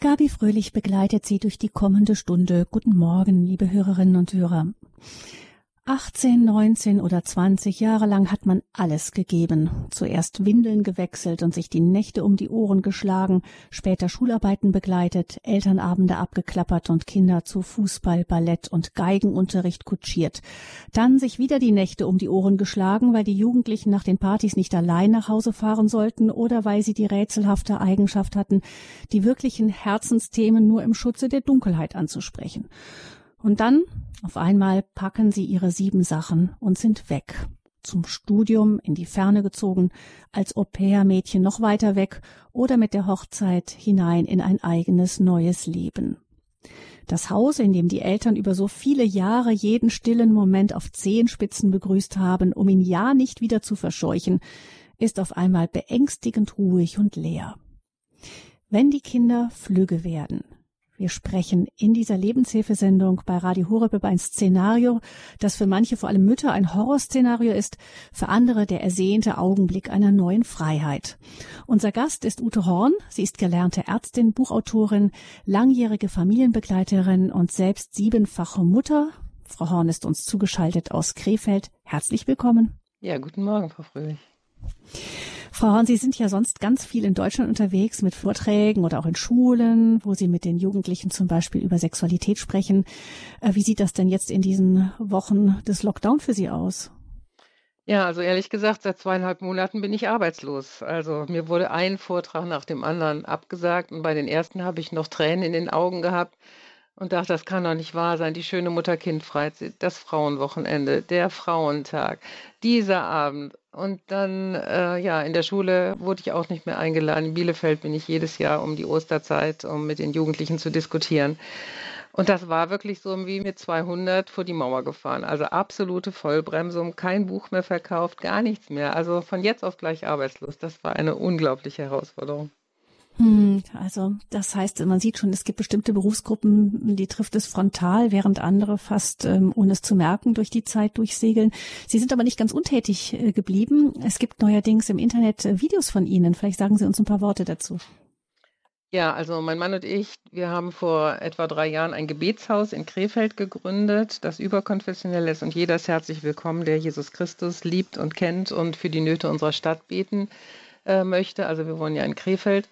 Gabi Fröhlich begleitet Sie durch die kommende Stunde. Guten Morgen, liebe Hörerinnen und Hörer. 18, 19 oder 20 Jahre lang hat man alles gegeben. Zuerst Windeln gewechselt und sich die Nächte um die Ohren geschlagen, später Schularbeiten begleitet, Elternabende abgeklappert und Kinder zu Fußball, Ballett und Geigenunterricht kutschiert. Dann sich wieder die Nächte um die Ohren geschlagen, weil die Jugendlichen nach den Partys nicht allein nach Hause fahren sollten oder weil sie die rätselhafte Eigenschaft hatten, die wirklichen Herzensthemen nur im Schutze der Dunkelheit anzusprechen. Und dann auf einmal packen sie ihre sieben Sachen und sind weg. Zum Studium in die Ferne gezogen, als Au-pair-Mädchen noch weiter weg oder mit der Hochzeit hinein in ein eigenes neues Leben. Das Haus, in dem die Eltern über so viele Jahre jeden stillen Moment auf Zehenspitzen begrüßt haben, um ihn ja nicht wieder zu verscheuchen, ist auf einmal beängstigend ruhig und leer. Wenn die Kinder flügge werden, wir sprechen in dieser Lebenshilfesendung bei Radio Horeb über ein Szenario, das für manche, vor allem Mütter, ein Horrorszenario ist, für andere der ersehnte Augenblick einer neuen Freiheit. Unser Gast ist Ute Horn. Sie ist gelernte Ärztin, Buchautorin, langjährige Familienbegleiterin und selbst siebenfache Mutter. Frau Horn ist uns zugeschaltet aus Krefeld. Herzlich willkommen. Ja, guten Morgen, Frau Fröhlich. Frau Horn, Sie sind ja sonst ganz viel in Deutschland unterwegs mit Vorträgen oder auch in Schulen, wo Sie mit den Jugendlichen zum Beispiel über Sexualität sprechen. Äh, wie sieht das denn jetzt in diesen Wochen des Lockdown für Sie aus? Ja, also ehrlich gesagt, seit zweieinhalb Monaten bin ich arbeitslos. Also mir wurde ein Vortrag nach dem anderen abgesagt und bei den ersten habe ich noch Tränen in den Augen gehabt und dachte, das kann doch nicht wahr sein. Die schöne Mutter-Kind-Freizeit, das Frauenwochenende, der Frauentag, dieser Abend. Und dann, äh, ja, in der Schule wurde ich auch nicht mehr eingeladen. In Bielefeld bin ich jedes Jahr um die Osterzeit, um mit den Jugendlichen zu diskutieren. Und das war wirklich so wie mit 200 vor die Mauer gefahren. Also absolute Vollbremsung, kein Buch mehr verkauft, gar nichts mehr. Also von jetzt auf gleich arbeitslos. Das war eine unglaubliche Herausforderung. Hm, also das heißt, man sieht schon, es gibt bestimmte Berufsgruppen, die trifft es frontal, während andere fast ähm, ohne es zu merken durch die Zeit durchsegeln. Sie sind aber nicht ganz untätig äh, geblieben. Es gibt neuerdings im Internet äh, Videos von Ihnen. Vielleicht sagen Sie uns ein paar Worte dazu. Ja, also mein Mann und ich, wir haben vor etwa drei Jahren ein Gebetshaus in Krefeld gegründet, das überkonfessionell ist und jeder ist herzlich willkommen, der Jesus Christus liebt und kennt und für die Nöte unserer Stadt beten äh, möchte. Also wir wohnen ja in Krefeld.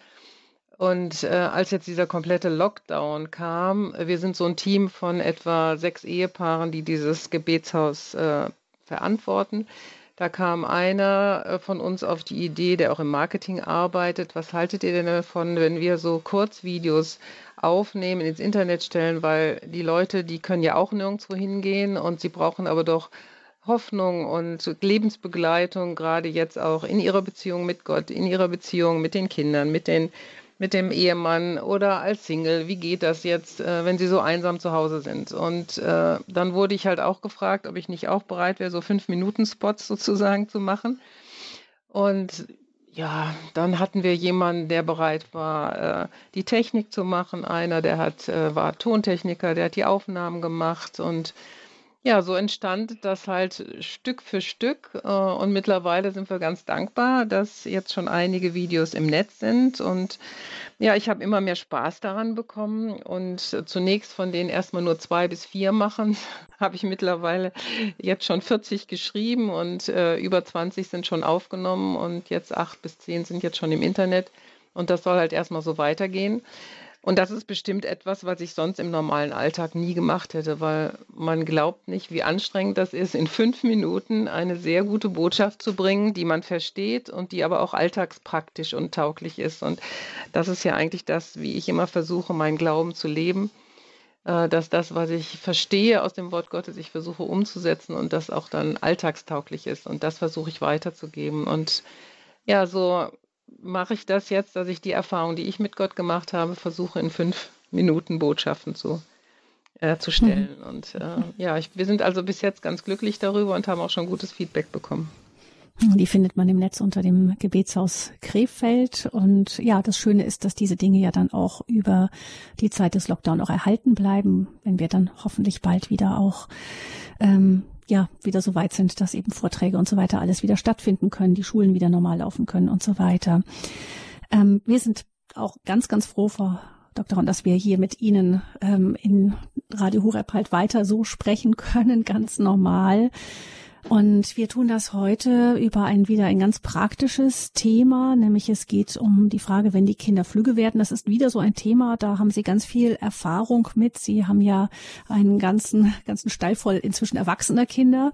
Und äh, als jetzt dieser komplette Lockdown kam, wir sind so ein Team von etwa sechs Ehepaaren, die dieses Gebetshaus äh, verantworten. Da kam einer äh, von uns auf die Idee, der auch im Marketing arbeitet. Was haltet ihr denn davon, wenn wir so Kurzvideos aufnehmen, ins Internet stellen? Weil die Leute, die können ja auch nirgendwo hingehen und sie brauchen aber doch Hoffnung und Lebensbegleitung, gerade jetzt auch in ihrer Beziehung mit Gott, in ihrer Beziehung mit den Kindern, mit den mit dem Ehemann oder als Single, wie geht das jetzt, äh, wenn sie so einsam zu Hause sind? Und äh, dann wurde ich halt auch gefragt, ob ich nicht auch bereit wäre, so fünf Minuten Spots sozusagen zu machen. Und ja, dann hatten wir jemanden, der bereit war, äh, die Technik zu machen. Einer, der hat, äh, war Tontechniker, der hat die Aufnahmen gemacht und ja, so entstand das halt Stück für Stück äh, und mittlerweile sind wir ganz dankbar, dass jetzt schon einige Videos im Netz sind. Und ja, ich habe immer mehr Spaß daran bekommen. Und zunächst von denen erstmal nur zwei bis vier machen, habe ich mittlerweile jetzt schon 40 geschrieben. Und äh, über 20 sind schon aufgenommen. Und jetzt acht bis zehn sind jetzt schon im Internet. Und das soll halt erstmal so weitergehen. Und das ist bestimmt etwas, was ich sonst im normalen Alltag nie gemacht hätte, weil man glaubt nicht, wie anstrengend das ist, in fünf Minuten eine sehr gute Botschaft zu bringen, die man versteht und die aber auch alltagspraktisch und tauglich ist. Und das ist ja eigentlich das, wie ich immer versuche, meinen Glauben zu leben äh, dass das, was ich verstehe aus dem Wort Gottes, ich versuche umzusetzen und das auch dann alltagstauglich ist. Und das versuche ich weiterzugeben. Und ja, so mache ich das jetzt, dass ich die Erfahrung, die ich mit Gott gemacht habe, versuche in fünf Minuten Botschaften zu, äh, zu stellen. Mhm. Und äh, ja, ich, wir sind also bis jetzt ganz glücklich darüber und haben auch schon gutes Feedback bekommen. Die findet man im Netz unter dem Gebetshaus Krefeld. Und ja, das Schöne ist, dass diese Dinge ja dann auch über die Zeit des Lockdown auch erhalten bleiben, wenn wir dann hoffentlich bald wieder auch ähm, ja wieder so weit sind, dass eben Vorträge und so weiter alles wieder stattfinden können, die Schulen wieder normal laufen können und so weiter. Ähm, wir sind auch ganz, ganz froh, Frau. Ron, dass wir hier mit Ihnen ähm, in Radio Hureb halt weiter so sprechen können, ganz normal. Und wir tun das heute über ein wieder ein ganz praktisches Thema, nämlich es geht um die Frage, wenn die Kinder flügge werden. Das ist wieder so ein Thema, da haben Sie ganz viel Erfahrung mit. Sie haben ja einen ganzen, ganzen Stall voll inzwischen erwachsener Kinder.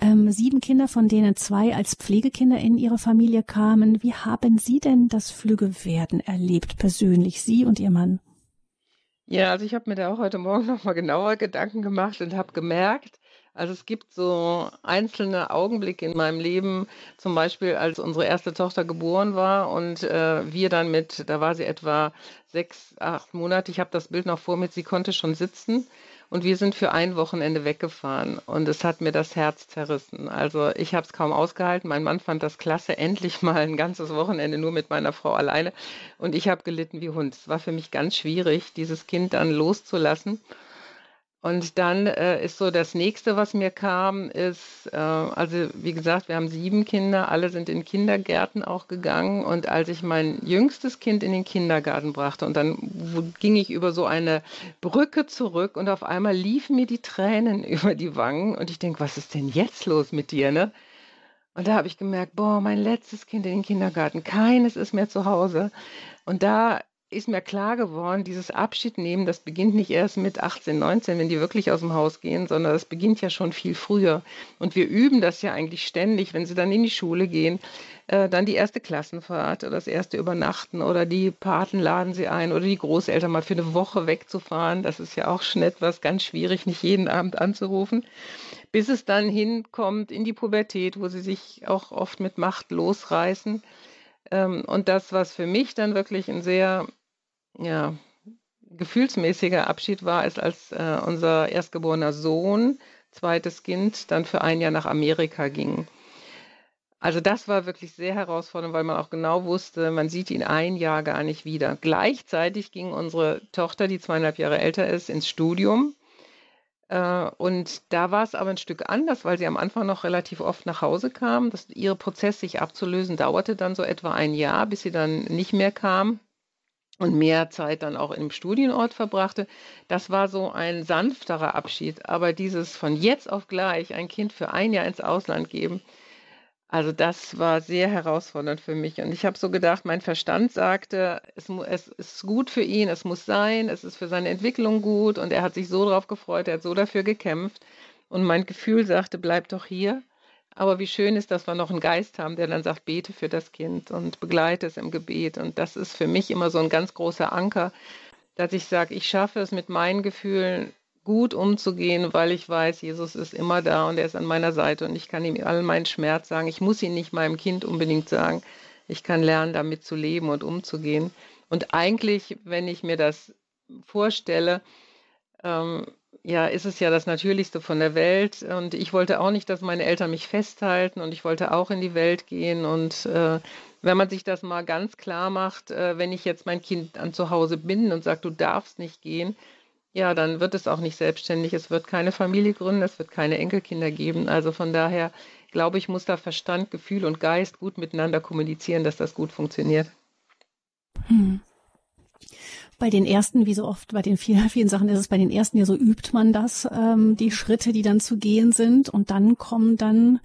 Ähm, sieben Kinder, von denen zwei als Pflegekinder in Ihre Familie kamen. Wie haben Sie denn das Flüggewerden erlebt, persönlich, Sie und Ihr Mann? Ja, also ich habe mir da auch heute Morgen nochmal genauer Gedanken gemacht und habe gemerkt, also es gibt so einzelne Augenblicke in meinem Leben, zum Beispiel als unsere erste Tochter geboren war und äh, wir dann mit, da war sie etwa sechs, acht Monate, ich habe das Bild noch vor mir, sie konnte schon sitzen und wir sind für ein Wochenende weggefahren und es hat mir das Herz zerrissen. Also ich habe es kaum ausgehalten. Mein Mann fand das klasse, endlich mal ein ganzes Wochenende nur mit meiner Frau alleine und ich habe gelitten wie Hund. Es war für mich ganz schwierig, dieses Kind dann loszulassen. Und dann äh, ist so das nächste, was mir kam, ist, äh, also wie gesagt, wir haben sieben Kinder, alle sind in Kindergärten auch gegangen. Und als ich mein jüngstes Kind in den Kindergarten brachte, und dann ging ich über so eine Brücke zurück und auf einmal liefen mir die Tränen über die Wangen. Und ich denke, was ist denn jetzt los mit dir, ne? Und da habe ich gemerkt, boah, mein letztes Kind in den Kindergarten, keines ist mehr zu Hause. Und da ist mir klar geworden, dieses Abschiednehmen, das beginnt nicht erst mit 18, 19, wenn die wirklich aus dem Haus gehen, sondern das beginnt ja schon viel früher. Und wir üben das ja eigentlich ständig, wenn sie dann in die Schule gehen, äh, dann die erste Klassenfahrt oder das erste Übernachten oder die Paten laden sie ein oder die Großeltern mal für eine Woche wegzufahren. Das ist ja auch schon etwas ganz schwierig, nicht jeden Abend anzurufen. Bis es dann hinkommt in die Pubertät, wo sie sich auch oft mit Macht losreißen. Ähm, und das, was für mich dann wirklich ein sehr ja, gefühlsmäßiger Abschied war, ist, als äh, unser erstgeborener Sohn, zweites Kind, dann für ein Jahr nach Amerika ging. Also das war wirklich sehr herausfordernd, weil man auch genau wusste, man sieht ihn ein Jahr gar nicht wieder. Gleichzeitig ging unsere Tochter, die zweieinhalb Jahre älter ist, ins Studium. Äh, und da war es aber ein Stück anders, weil sie am Anfang noch relativ oft nach Hause kam. Das, ihre Prozess, sich abzulösen, dauerte dann so etwa ein Jahr, bis sie dann nicht mehr kam und mehr Zeit dann auch im Studienort verbrachte. Das war so ein sanfterer Abschied. Aber dieses von jetzt auf gleich ein Kind für ein Jahr ins Ausland geben, also das war sehr herausfordernd für mich. Und ich habe so gedacht, mein Verstand sagte, es, es, ist gut für ihn, es muss sein, es ist für seine Entwicklung gut. Und er hat sich so darauf gefreut, er hat so dafür gekämpft. Und mein Gefühl sagte, bleib doch hier. Aber wie schön ist, dass wir noch einen Geist haben, der dann sagt, bete für das Kind und begleite es im Gebet. Und das ist für mich immer so ein ganz großer Anker, dass ich sage, ich schaffe es mit meinen Gefühlen gut umzugehen, weil ich weiß, Jesus ist immer da und er ist an meiner Seite und ich kann ihm all meinen Schmerz sagen. Ich muss ihn nicht meinem Kind unbedingt sagen. Ich kann lernen, damit zu leben und umzugehen. Und eigentlich, wenn ich mir das vorstelle, ähm, ja, ist es ja das Natürlichste von der Welt. Und ich wollte auch nicht, dass meine Eltern mich festhalten und ich wollte auch in die Welt gehen. Und äh, wenn man sich das mal ganz klar macht, äh, wenn ich jetzt mein Kind an zu Hause bin und sage, du darfst nicht gehen, ja, dann wird es auch nicht selbstständig. Es wird keine Familie gründen, es wird keine Enkelkinder geben. Also von daher glaube ich, muss da Verstand, Gefühl und Geist gut miteinander kommunizieren, dass das gut funktioniert. Hm bei den ersten, wie so oft bei den vielen, vielen Sachen ist es bei den ersten ja so übt man das, ähm, die Schritte, die dann zu gehen sind. Und dann kommen dann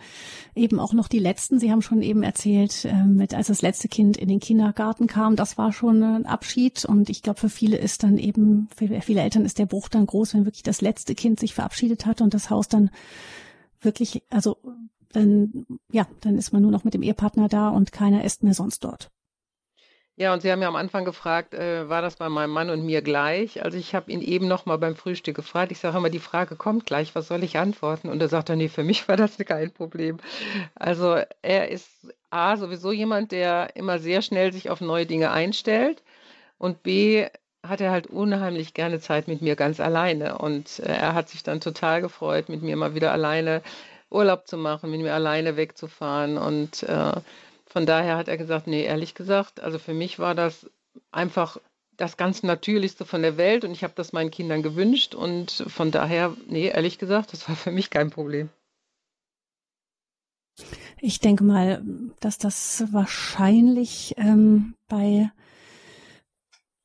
eben auch noch die letzten. Sie haben schon eben erzählt, äh, mit als das letzte Kind in den Kindergarten kam, das war schon ein Abschied. Und ich glaube, für viele ist dann eben, für viele Eltern ist der Bruch dann groß, wenn wirklich das letzte Kind sich verabschiedet hat und das Haus dann wirklich, also dann, ja, dann ist man nur noch mit dem Ehepartner da und keiner ist mehr sonst dort. Ja, und Sie haben ja am Anfang gefragt, äh, war das bei meinem Mann und mir gleich? Also ich habe ihn eben noch mal beim Frühstück gefragt. Ich sage immer, die Frage kommt gleich, was soll ich antworten? Und er sagt nee, für mich war das kein Problem. Also er ist A, sowieso jemand, der immer sehr schnell sich auf neue Dinge einstellt. Und B, hat er halt unheimlich gerne Zeit mit mir ganz alleine. Und äh, er hat sich dann total gefreut, mit mir mal wieder alleine Urlaub zu machen, mit mir alleine wegzufahren. Und äh, von daher hat er gesagt, nee, ehrlich gesagt, also für mich war das einfach das ganz Natürlichste von der Welt und ich habe das meinen Kindern gewünscht und von daher, nee, ehrlich gesagt, das war für mich kein Problem. Ich denke mal, dass das wahrscheinlich ähm, bei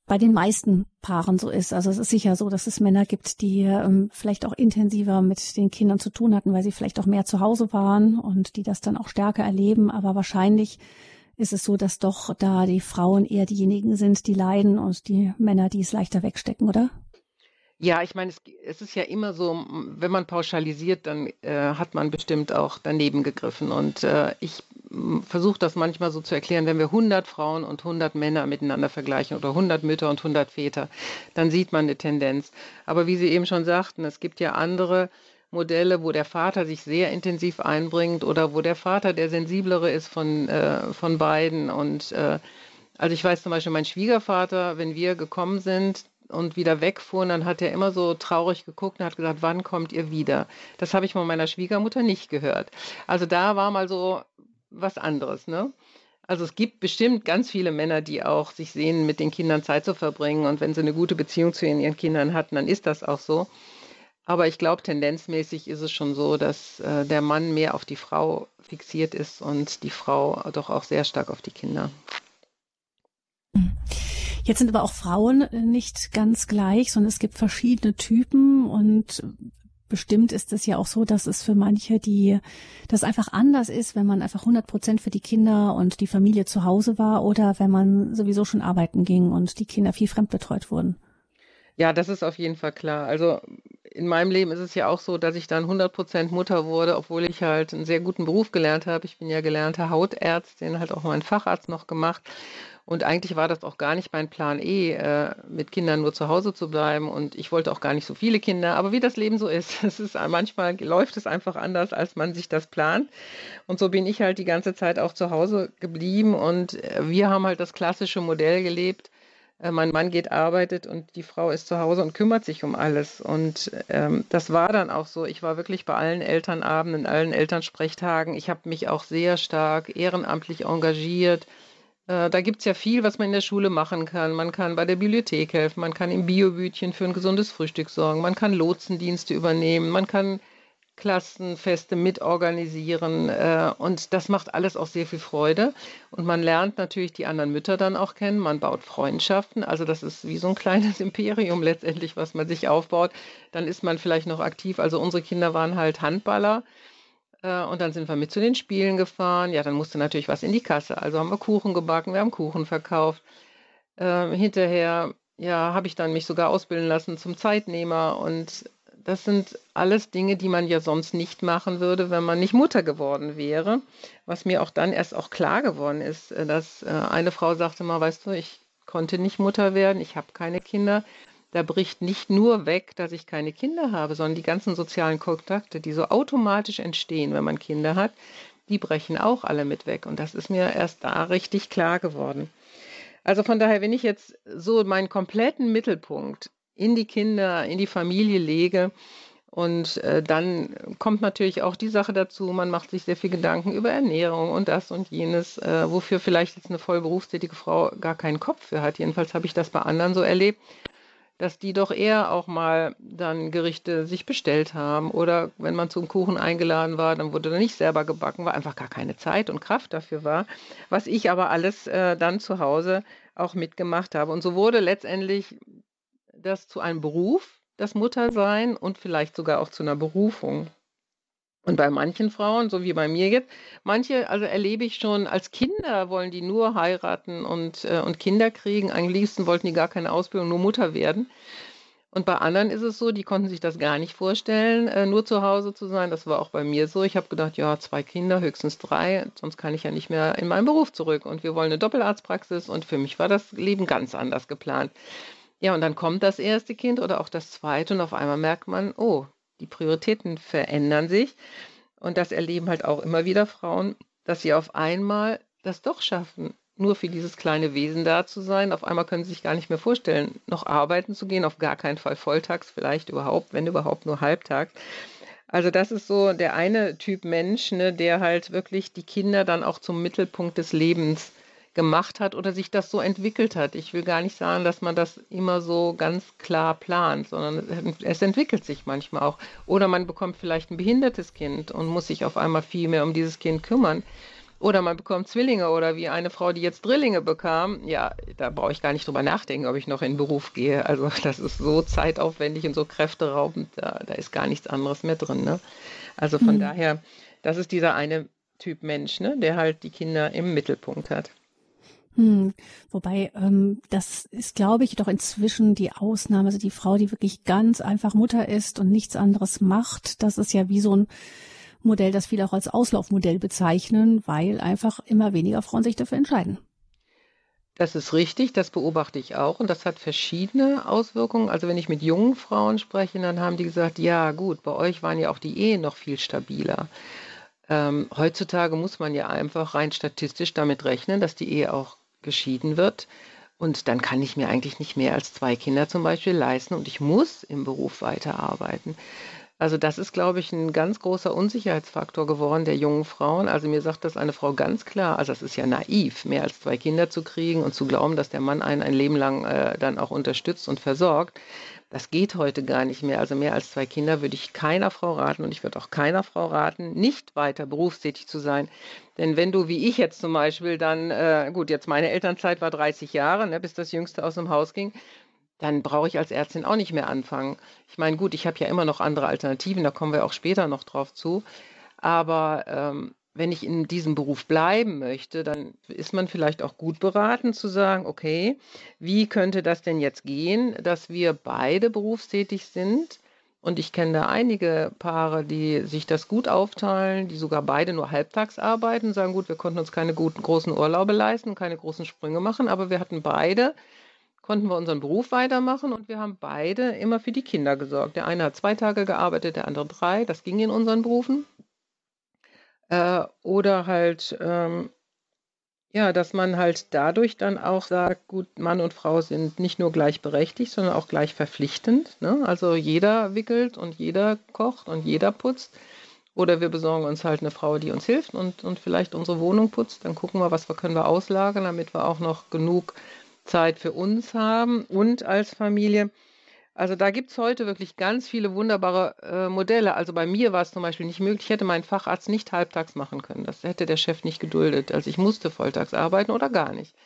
bei den meisten Paaren so ist. Also es ist sicher so, dass es Männer gibt, die ähm, vielleicht auch intensiver mit den Kindern zu tun hatten, weil sie vielleicht auch mehr zu Hause waren und die das dann auch stärker erleben. Aber wahrscheinlich ist es so, dass doch da die Frauen eher diejenigen sind, die leiden und die Männer, die es leichter wegstecken, oder? Ja, ich meine, es, es ist ja immer so, wenn man pauschalisiert, dann äh, hat man bestimmt auch daneben gegriffen. Und äh, ich versuche das manchmal so zu erklären, wenn wir 100 Frauen und 100 Männer miteinander vergleichen oder 100 Mütter und 100 Väter, dann sieht man eine Tendenz. Aber wie Sie eben schon sagten, es gibt ja andere Modelle, wo der Vater sich sehr intensiv einbringt oder wo der Vater der sensiblere ist von, äh, von beiden. Und äh, also ich weiß zum Beispiel, mein Schwiegervater, wenn wir gekommen sind, und wieder wegfuhren, dann hat er immer so traurig geguckt und hat gesagt, wann kommt ihr wieder? Das habe ich von meiner Schwiegermutter nicht gehört. Also da war mal so was anderes, ne? Also es gibt bestimmt ganz viele Männer, die auch sich sehen, mit den Kindern Zeit zu verbringen. Und wenn sie eine gute Beziehung zu ihren Kindern hatten, dann ist das auch so. Aber ich glaube, tendenzmäßig ist es schon so, dass äh, der Mann mehr auf die Frau fixiert ist und die Frau doch auch sehr stark auf die Kinder. Jetzt sind aber auch Frauen äh, nicht ganz gleich, sondern es gibt verschiedene Typen und bestimmt ist es ja auch so, dass es für manche, die das einfach anders ist, wenn man einfach 100 Prozent für die Kinder und die Familie zu Hause war oder wenn man sowieso schon arbeiten ging und die Kinder viel fremdbetreut wurden. Ja, das ist auf jeden Fall klar. Also in meinem Leben ist es ja auch so, dass ich dann 100 Prozent Mutter wurde, obwohl ich halt einen sehr guten Beruf gelernt habe. Ich bin ja gelernte Hautärztin, halt auch meinen Facharzt noch gemacht. Und eigentlich war das auch gar nicht mein Plan E, äh, mit Kindern nur zu Hause zu bleiben. Und ich wollte auch gar nicht so viele Kinder. Aber wie das Leben so ist, es ist manchmal läuft es einfach anders, als man sich das plant. Und so bin ich halt die ganze Zeit auch zu Hause geblieben. Und äh, wir haben halt das klassische Modell gelebt. Äh, mein Mann geht arbeitet und die Frau ist zu Hause und kümmert sich um alles. Und ähm, das war dann auch so. Ich war wirklich bei allen Elternabenden, allen Elternsprechtagen. Ich habe mich auch sehr stark ehrenamtlich engagiert äh, da gibt es ja viel, was man in der Schule machen kann. Man kann bei der Bibliothek helfen, man kann im Biobütchen für ein gesundes Frühstück sorgen, man kann Lotsendienste übernehmen, man kann Klassenfeste mitorganisieren äh, und das macht alles auch sehr viel Freude. Und man lernt natürlich die anderen Mütter dann auch kennen, man baut Freundschaften, also das ist wie so ein kleines Imperium letztendlich, was man sich aufbaut. Dann ist man vielleicht noch aktiv, also unsere Kinder waren halt Handballer und dann sind wir mit zu den Spielen gefahren. Ja, dann musste natürlich was in die Kasse. Also haben wir Kuchen gebacken, wir haben Kuchen verkauft. Ähm, hinterher, ja, habe ich dann mich sogar ausbilden lassen zum Zeitnehmer. Und das sind alles Dinge, die man ja sonst nicht machen würde, wenn man nicht Mutter geworden wäre. Was mir auch dann erst auch klar geworden ist, äh, dass äh, eine Frau sagte mal, weißt du, ich konnte nicht Mutter werden, ich habe keine Kinder da bricht nicht nur weg, dass ich keine Kinder habe, sondern die ganzen sozialen Kontakte, die so automatisch entstehen, wenn man Kinder hat, die brechen auch alle mit weg. Und das ist mir erst da richtig klar geworden. Also von daher, wenn ich jetzt so meinen kompletten Mittelpunkt in die Kinder, in die Familie lege, und äh, dann kommt natürlich auch die Sache dazu, man macht sich sehr viel Gedanken über Ernährung und das und jenes, äh, wofür vielleicht jetzt eine voll berufstätige Frau gar keinen Kopf für hat. Jedenfalls habe ich das bei anderen so erlebt dass die doch eher auch mal dann Gerichte sich bestellt haben. Oder wenn man zum Kuchen eingeladen war, dann wurde da nicht selber gebacken, weil einfach gar keine Zeit und Kraft dafür war. Was ich aber alles äh, dann zu Hause auch mitgemacht habe. Und so wurde letztendlich das zu einem Beruf, das Muttersein und vielleicht sogar auch zu einer Berufung. Und bei manchen Frauen, so wie bei mir jetzt, manche, also erlebe ich schon, als Kinder wollen die nur heiraten und, äh, und Kinder kriegen. Am liebsten wollten die gar keine Ausbildung, nur Mutter werden. Und bei anderen ist es so, die konnten sich das gar nicht vorstellen, äh, nur zu Hause zu sein. Das war auch bei mir so. Ich habe gedacht, ja, zwei Kinder, höchstens drei, sonst kann ich ja nicht mehr in meinen Beruf zurück. Und wir wollen eine Doppelarztpraxis. Und für mich war das Leben ganz anders geplant. Ja, und dann kommt das erste Kind oder auch das zweite und auf einmal merkt man, oh, die Prioritäten verändern sich. Und das erleben halt auch immer wieder Frauen, dass sie auf einmal das doch schaffen, nur für dieses kleine Wesen da zu sein. Auf einmal können sie sich gar nicht mehr vorstellen, noch arbeiten zu gehen, auf gar keinen Fall volltags, vielleicht überhaupt, wenn überhaupt nur halbtags. Also das ist so der eine Typ Mensch, ne, der halt wirklich die Kinder dann auch zum Mittelpunkt des Lebens gemacht hat oder sich das so entwickelt hat. Ich will gar nicht sagen, dass man das immer so ganz klar plant, sondern es entwickelt sich manchmal auch. Oder man bekommt vielleicht ein behindertes Kind und muss sich auf einmal viel mehr um dieses Kind kümmern. Oder man bekommt Zwillinge oder wie eine Frau, die jetzt Drillinge bekam. Ja, da brauche ich gar nicht drüber nachdenken, ob ich noch in den Beruf gehe. Also das ist so zeitaufwendig und so kräfteraubend, da, da ist gar nichts anderes mehr drin. Ne? Also von mhm. daher, das ist dieser eine Typ Mensch, ne, der halt die Kinder im Mittelpunkt hat. Hm, wobei, ähm, das ist, glaube ich, doch inzwischen die Ausnahme. Also die Frau, die wirklich ganz einfach Mutter ist und nichts anderes macht, das ist ja wie so ein Modell, das viele auch als Auslaufmodell bezeichnen, weil einfach immer weniger Frauen sich dafür entscheiden. Das ist richtig, das beobachte ich auch und das hat verschiedene Auswirkungen. Also wenn ich mit jungen Frauen spreche, dann haben die gesagt, ja gut, bei euch waren ja auch die Ehen noch viel stabiler. Ähm, heutzutage muss man ja einfach rein statistisch damit rechnen, dass die Ehe auch geschieden wird. Und dann kann ich mir eigentlich nicht mehr als zwei Kinder zum Beispiel leisten und ich muss im Beruf weiterarbeiten. Also das ist, glaube ich, ein ganz großer Unsicherheitsfaktor geworden der jungen Frauen. Also mir sagt das eine Frau ganz klar, also es ist ja naiv, mehr als zwei Kinder zu kriegen und zu glauben, dass der Mann einen ein Leben lang äh, dann auch unterstützt und versorgt. Das geht heute gar nicht mehr. Also mehr als zwei Kinder würde ich keiner Frau raten und ich würde auch keiner Frau raten, nicht weiter berufstätig zu sein. Denn wenn du, wie ich jetzt zum Beispiel, dann, äh, gut, jetzt meine Elternzeit war 30 Jahre, ne, bis das Jüngste aus dem Haus ging, dann brauche ich als Ärztin auch nicht mehr anfangen. Ich meine, gut, ich habe ja immer noch andere Alternativen, da kommen wir auch später noch drauf zu. Aber ähm, wenn ich in diesem Beruf bleiben möchte, dann ist man vielleicht auch gut beraten zu sagen, okay, wie könnte das denn jetzt gehen, dass wir beide berufstätig sind? Und ich kenne da einige Paare, die sich das gut aufteilen, die sogar beide nur halbtags arbeiten, sagen, gut, wir konnten uns keine guten, großen Urlaube leisten, keine großen Sprünge machen, aber wir hatten beide, konnten wir unseren Beruf weitermachen und wir haben beide immer für die Kinder gesorgt. Der eine hat zwei Tage gearbeitet, der andere drei, das ging in unseren Berufen. Äh, oder halt, ähm, ja, dass man halt dadurch dann auch sagt, gut, Mann und Frau sind nicht nur gleichberechtigt, sondern auch gleich verpflichtend. Ne? Also jeder wickelt und jeder kocht und jeder putzt. Oder wir besorgen uns halt eine Frau, die uns hilft und, und vielleicht unsere Wohnung putzt. Dann gucken wir, was wir können wir auslagern, damit wir auch noch genug Zeit für uns haben und als Familie. Also da gibt es heute wirklich ganz viele wunderbare äh, Modelle. Also bei mir war es zum Beispiel nicht möglich, ich hätte meinen Facharzt nicht halbtags machen können. Das hätte der Chef nicht geduldet. Also ich musste volltags arbeiten oder gar nicht.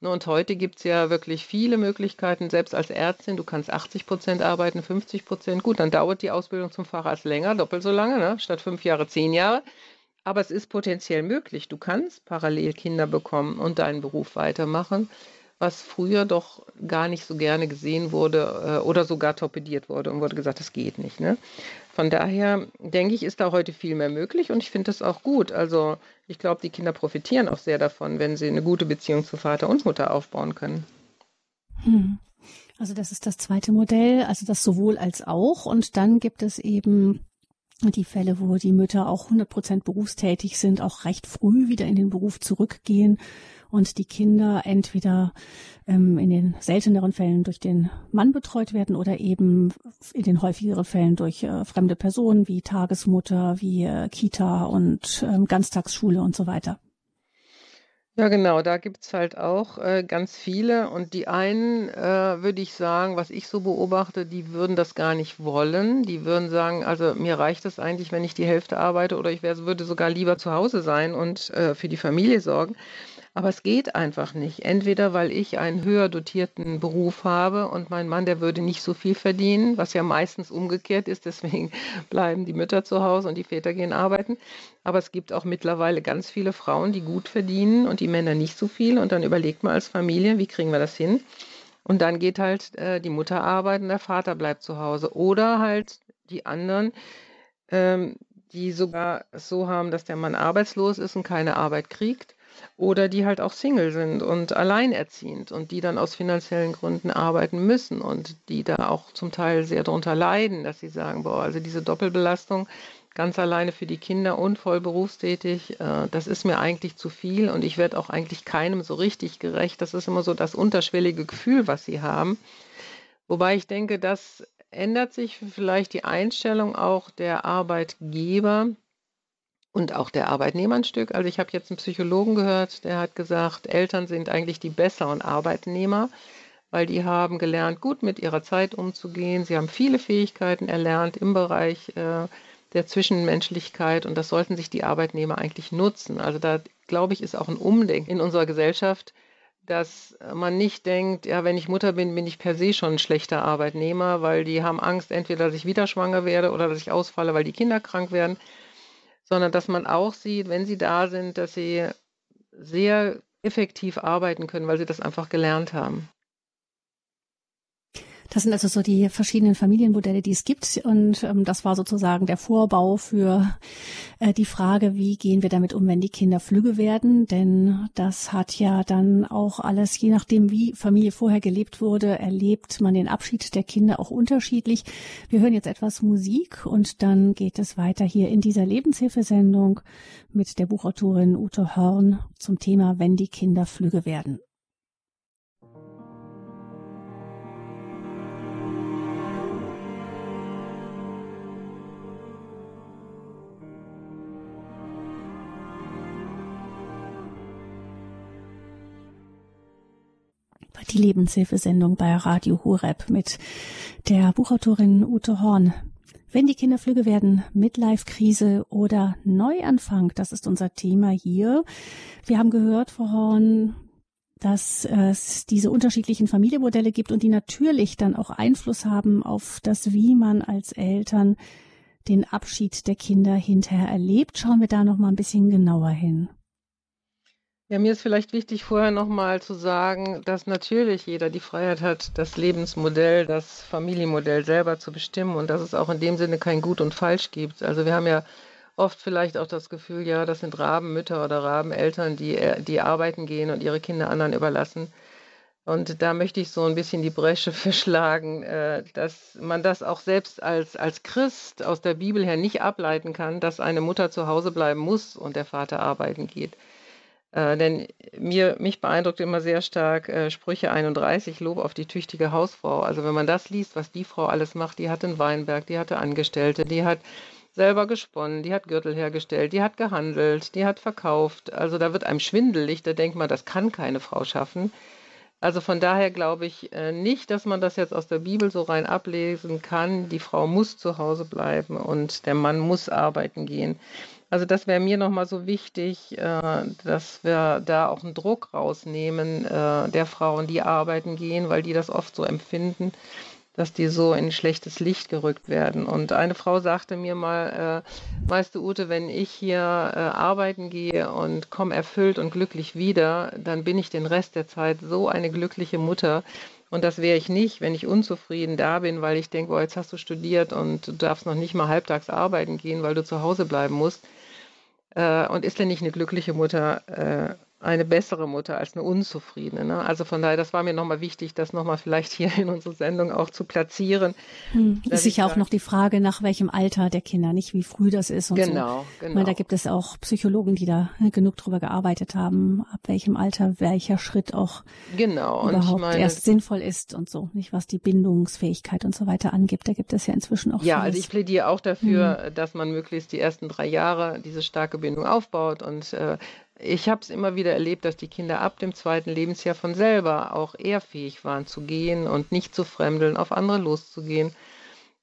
Ne, und heute gibt es ja wirklich viele Möglichkeiten, selbst als Ärztin, du kannst 80 Prozent arbeiten, 50 Prozent. Gut, dann dauert die Ausbildung zum Facharzt länger, doppelt so lange, ne? statt fünf Jahre, zehn Jahre. Aber es ist potenziell möglich. Du kannst parallel Kinder bekommen und deinen Beruf weitermachen was früher doch gar nicht so gerne gesehen wurde äh, oder sogar torpediert wurde und wurde gesagt, das geht nicht. Ne? Von daher denke ich, ist da heute viel mehr möglich und ich finde das auch gut. Also ich glaube, die Kinder profitieren auch sehr davon, wenn sie eine gute Beziehung zu Vater und Mutter aufbauen können. Hm. Also das ist das zweite Modell, also das sowohl als auch. Und dann gibt es eben die Fälle, wo die Mütter auch 100 Prozent berufstätig sind, auch recht früh wieder in den Beruf zurückgehen und die Kinder entweder ähm, in den selteneren Fällen durch den Mann betreut werden oder eben in den häufigeren Fällen durch äh, fremde Personen wie Tagesmutter, wie äh, Kita und ähm, Ganztagsschule und so weiter. Ja, genau, da gibt es halt auch äh, ganz viele. Und die einen, äh, würde ich sagen, was ich so beobachte, die würden das gar nicht wollen. Die würden sagen, also mir reicht es eigentlich, wenn ich die Hälfte arbeite oder ich wär, würde sogar lieber zu Hause sein und äh, für die Familie sorgen. Aber es geht einfach nicht. Entweder weil ich einen höher dotierten Beruf habe und mein Mann, der würde nicht so viel verdienen, was ja meistens umgekehrt ist. Deswegen bleiben die Mütter zu Hause und die Väter gehen arbeiten. Aber es gibt auch mittlerweile ganz viele Frauen, die gut verdienen und die Männer nicht so viel. Und dann überlegt man als Familie, wie kriegen wir das hin? Und dann geht halt äh, die Mutter arbeiten, der Vater bleibt zu Hause. Oder halt die anderen, ähm, die sogar so haben, dass der Mann arbeitslos ist und keine Arbeit kriegt oder die halt auch Single sind und alleinerziehend und die dann aus finanziellen Gründen arbeiten müssen und die da auch zum Teil sehr darunter leiden, dass sie sagen, boah, also diese Doppelbelastung ganz alleine für die Kinder und voll berufstätig, äh, das ist mir eigentlich zu viel und ich werde auch eigentlich keinem so richtig gerecht. Das ist immer so das unterschwellige Gefühl, was sie haben. Wobei ich denke, das ändert sich vielleicht die Einstellung auch der Arbeitgeber, und auch der Arbeitnehmer ein Stück. Also ich habe jetzt einen Psychologen gehört, der hat gesagt, Eltern sind eigentlich die besseren Arbeitnehmer, weil die haben gelernt, gut mit ihrer Zeit umzugehen. Sie haben viele Fähigkeiten erlernt im Bereich äh, der Zwischenmenschlichkeit und das sollten sich die Arbeitnehmer eigentlich nutzen. Also da glaube ich, ist auch ein Umdenken in unserer Gesellschaft, dass man nicht denkt, ja, wenn ich Mutter bin, bin ich per se schon ein schlechter Arbeitnehmer, weil die haben Angst, entweder dass ich wieder schwanger werde oder dass ich ausfalle, weil die Kinder krank werden, sondern dass man auch sieht, wenn sie da sind, dass sie sehr effektiv arbeiten können, weil sie das einfach gelernt haben. Das sind also so die verschiedenen Familienmodelle, die es gibt. Und ähm, das war sozusagen der Vorbau für äh, die Frage, wie gehen wir damit um, wenn die Kinder flügge werden. Denn das hat ja dann auch alles, je nachdem, wie Familie vorher gelebt wurde, erlebt man den Abschied der Kinder auch unterschiedlich. Wir hören jetzt etwas Musik und dann geht es weiter hier in dieser Lebenshilfesendung mit der Buchautorin Ute Horn zum Thema, wenn die Kinder flügge werden. Die Lebenshilfesendung bei Radio Horeb mit der Buchautorin Ute Horn. Wenn die Kinder flügge werden, Midlife-Krise oder Neuanfang, das ist unser Thema hier. Wir haben gehört, Frau Horn, dass es diese unterschiedlichen Familienmodelle gibt und die natürlich dann auch Einfluss haben auf das, wie man als Eltern den Abschied der Kinder hinterher erlebt. Schauen wir da noch mal ein bisschen genauer hin. Ja, mir ist vielleicht wichtig, vorher nochmal zu sagen, dass natürlich jeder die Freiheit hat, das Lebensmodell, das Familienmodell selber zu bestimmen und dass es auch in dem Sinne kein Gut und Falsch gibt. Also wir haben ja oft vielleicht auch das Gefühl, ja, das sind Rabenmütter oder Rabeneltern, die, die arbeiten gehen und ihre Kinder anderen überlassen. Und da möchte ich so ein bisschen die Bresche verschlagen, äh, dass man das auch selbst als, als Christ aus der Bibel her nicht ableiten kann, dass eine Mutter zu Hause bleiben muss und der Vater arbeiten geht. Äh, denn mir, mich beeindruckt immer sehr stark äh, Sprüche 31, Lob auf die tüchtige Hausfrau. Also wenn man das liest, was die Frau alles macht, die hatte einen Weinberg, die hatte Angestellte, die hat selber gesponnen, die hat Gürtel hergestellt, die hat gehandelt, die hat verkauft. Also da wird einem schwindelig, da denkt man, das kann keine Frau schaffen. Also von daher glaube ich äh, nicht, dass man das jetzt aus der Bibel so rein ablesen kann. Die Frau muss zu Hause bleiben und der Mann muss arbeiten gehen. Also das wäre mir nochmal so wichtig, äh, dass wir da auch einen Druck rausnehmen äh, der Frauen, die arbeiten gehen, weil die das oft so empfinden, dass die so in schlechtes Licht gerückt werden. Und eine Frau sagte mir mal, äh, weißt du Ute, wenn ich hier äh, arbeiten gehe und komme erfüllt und glücklich wieder, dann bin ich den Rest der Zeit so eine glückliche Mutter. Und das wäre ich nicht, wenn ich unzufrieden da bin, weil ich denke, jetzt hast du studiert und du darfst noch nicht mal halbtags arbeiten gehen, weil du zu Hause bleiben musst. Äh, und ist denn nicht eine glückliche Mutter äh, eine bessere Mutter als eine unzufriedene. Ne? Also von daher, das war mir nochmal wichtig, das nochmal vielleicht hier in unserer Sendung auch zu platzieren. Hm. Ist sicher auch noch die Frage, nach welchem Alter der Kinder, nicht wie früh das ist und genau, so. Genau, meine, da gibt es auch Psychologen, die da ne, genug drüber gearbeitet haben, ab welchem Alter welcher Schritt auch genau. überhaupt meine, erst sinnvoll ist und so, nicht was die Bindungsfähigkeit und so weiter angibt. Da gibt es ja inzwischen auch Ja, vieles. also ich plädiere auch dafür, hm. dass man möglichst die ersten drei Jahre diese starke Bindung aufbaut und äh, ich habe es immer wieder erlebt, dass die Kinder ab dem zweiten Lebensjahr von selber auch eher fähig waren zu gehen und nicht zu fremdeln, auf andere loszugehen.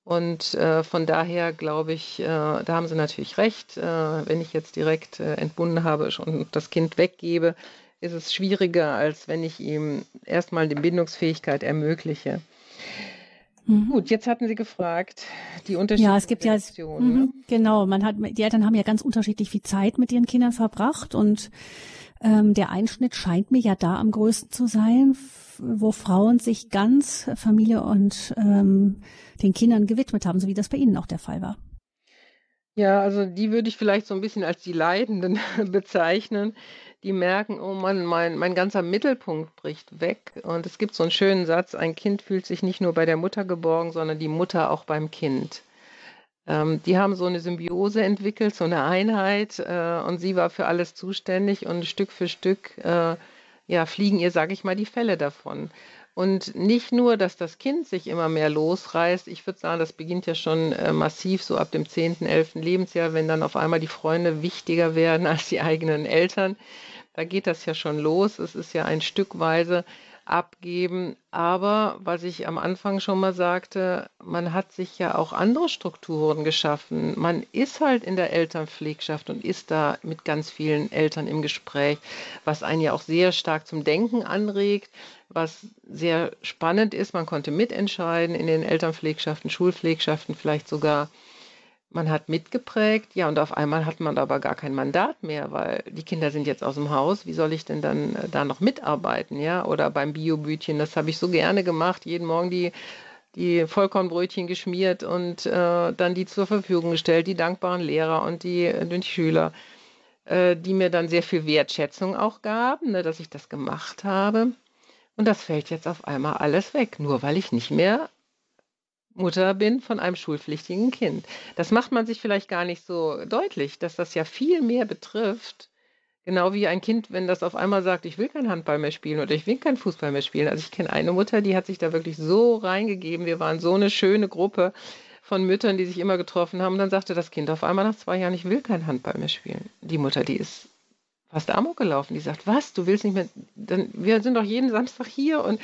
Und äh, von daher glaube ich, äh, da haben Sie natürlich recht. Äh, wenn ich jetzt direkt äh, entbunden habe und das Kind weggebe, ist es schwieriger, als wenn ich ihm erstmal die Bindungsfähigkeit ermögliche. Mhm. Gut, jetzt hatten Sie gefragt, die unterschiedlichen Ja, es gibt ja, mhm, genau, man hat, die Eltern haben ja ganz unterschiedlich viel Zeit mit ihren Kindern verbracht und ähm, der Einschnitt scheint mir ja da am größten zu sein, wo Frauen sich ganz Familie und ähm, den Kindern gewidmet haben, so wie das bei Ihnen auch der Fall war. Ja, also die würde ich vielleicht so ein bisschen als die Leidenden bezeichnen, die merken, oh Mann, mein, mein ganzer Mittelpunkt bricht weg. Und es gibt so einen schönen Satz, ein Kind fühlt sich nicht nur bei der Mutter geborgen, sondern die Mutter auch beim Kind. Ähm, die haben so eine Symbiose entwickelt, so eine Einheit äh, und sie war für alles zuständig und Stück für Stück äh, ja, fliegen ihr, sage ich mal, die Fälle davon. Und nicht nur, dass das Kind sich immer mehr losreißt, ich würde sagen, das beginnt ja schon äh, massiv so ab dem 10., 11. Lebensjahr, wenn dann auf einmal die Freunde wichtiger werden als die eigenen Eltern. Da geht das ja schon los. Es ist ja ein Stückweise. Abgeben. Aber was ich am Anfang schon mal sagte, man hat sich ja auch andere Strukturen geschaffen. Man ist halt in der Elternpflegschaft und ist da mit ganz vielen Eltern im Gespräch, was einen ja auch sehr stark zum Denken anregt, was sehr spannend ist. Man konnte mitentscheiden in den Elternpflegschaften, Schulpflegschaften vielleicht sogar. Man hat mitgeprägt, ja, und auf einmal hat man aber gar kein Mandat mehr, weil die Kinder sind jetzt aus dem Haus. Wie soll ich denn dann äh, da noch mitarbeiten, ja? Oder beim Biobütchen, das habe ich so gerne gemacht, jeden Morgen die, die Vollkornbrötchen geschmiert und äh, dann die zur Verfügung gestellt, die dankbaren Lehrer und die, äh, die Schüler, äh, die mir dann sehr viel Wertschätzung auch gaben, ne, dass ich das gemacht habe. Und das fällt jetzt auf einmal alles weg, nur weil ich nicht mehr Mutter bin von einem schulpflichtigen Kind. Das macht man sich vielleicht gar nicht so deutlich, dass das ja viel mehr betrifft. Genau wie ein Kind, wenn das auf einmal sagt, ich will kein Handball mehr spielen oder ich will kein Fußball mehr spielen. Also ich kenne eine Mutter, die hat sich da wirklich so reingegeben. Wir waren so eine schöne Gruppe von Müttern, die sich immer getroffen haben. Und dann sagte das Kind auf einmal nach zwei Jahren, ich will kein Handball mehr spielen. Die Mutter, die ist fast Amok gelaufen. Die sagt, was, du willst nicht mehr, dann, wir sind doch jeden Samstag hier und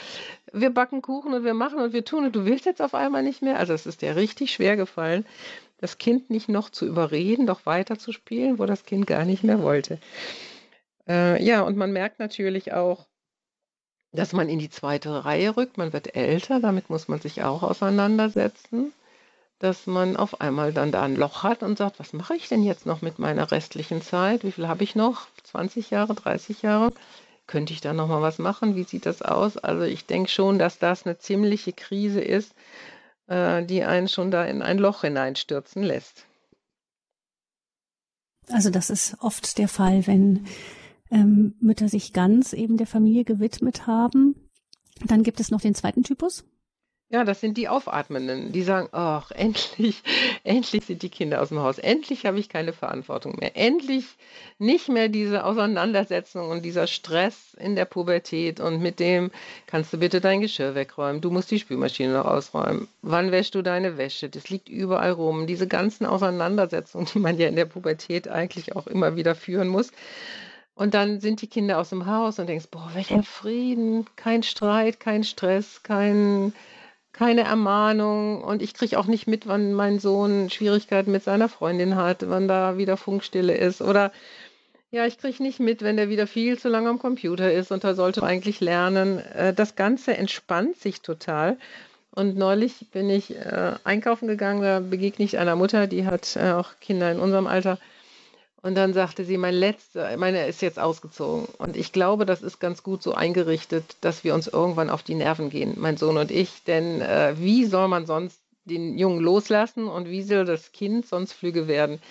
wir backen Kuchen und wir machen und wir tun und du willst jetzt auf einmal nicht mehr. Also es ist dir richtig schwer gefallen, das Kind nicht noch zu überreden, doch weiter zu spielen, wo das Kind gar nicht mehr wollte. Äh, ja, und man merkt natürlich auch, dass man in die zweite Reihe rückt, man wird älter, damit muss man sich auch auseinandersetzen dass man auf einmal dann da ein Loch hat und sagt, was mache ich denn jetzt noch mit meiner restlichen Zeit? Wie viel habe ich noch? 20 Jahre, 30 Jahre? Könnte ich da noch mal was machen? Wie sieht das aus? Also ich denke schon, dass das eine ziemliche Krise ist, äh, die einen schon da in ein Loch hineinstürzen lässt. Also das ist oft der Fall, wenn ähm, Mütter sich ganz eben der Familie gewidmet haben. Dann gibt es noch den zweiten Typus. Ja, das sind die Aufatmenden, die sagen, ach, endlich, endlich sind die Kinder aus dem Haus. Endlich habe ich keine Verantwortung mehr. Endlich nicht mehr diese Auseinandersetzung und dieser Stress in der Pubertät und mit dem, kannst du bitte dein Geschirr wegräumen? Du musst die Spülmaschine noch ausräumen. Wann wäschst du deine Wäsche? Das liegt überall rum. Diese ganzen Auseinandersetzungen, die man ja in der Pubertät eigentlich auch immer wieder führen muss. Und dann sind die Kinder aus dem Haus und denkst, boah, welcher Frieden, kein Streit, kein Stress, kein keine Ermahnung und ich kriege auch nicht mit, wann mein Sohn Schwierigkeiten mit seiner Freundin hat, wann da wieder Funkstille ist oder ja, ich kriege nicht mit, wenn der wieder viel zu lange am Computer ist und da sollte man eigentlich lernen. Äh, das Ganze entspannt sich total. Und neulich bin ich äh, einkaufen gegangen, da begegne ich einer Mutter, die hat äh, auch Kinder in unserem Alter. Und dann sagte sie, mein letzter, meine ist jetzt ausgezogen. Und ich glaube, das ist ganz gut so eingerichtet, dass wir uns irgendwann auf die Nerven gehen, mein Sohn und ich. Denn äh, wie soll man sonst den Jungen loslassen und wie soll das Kind sonst flüge werden,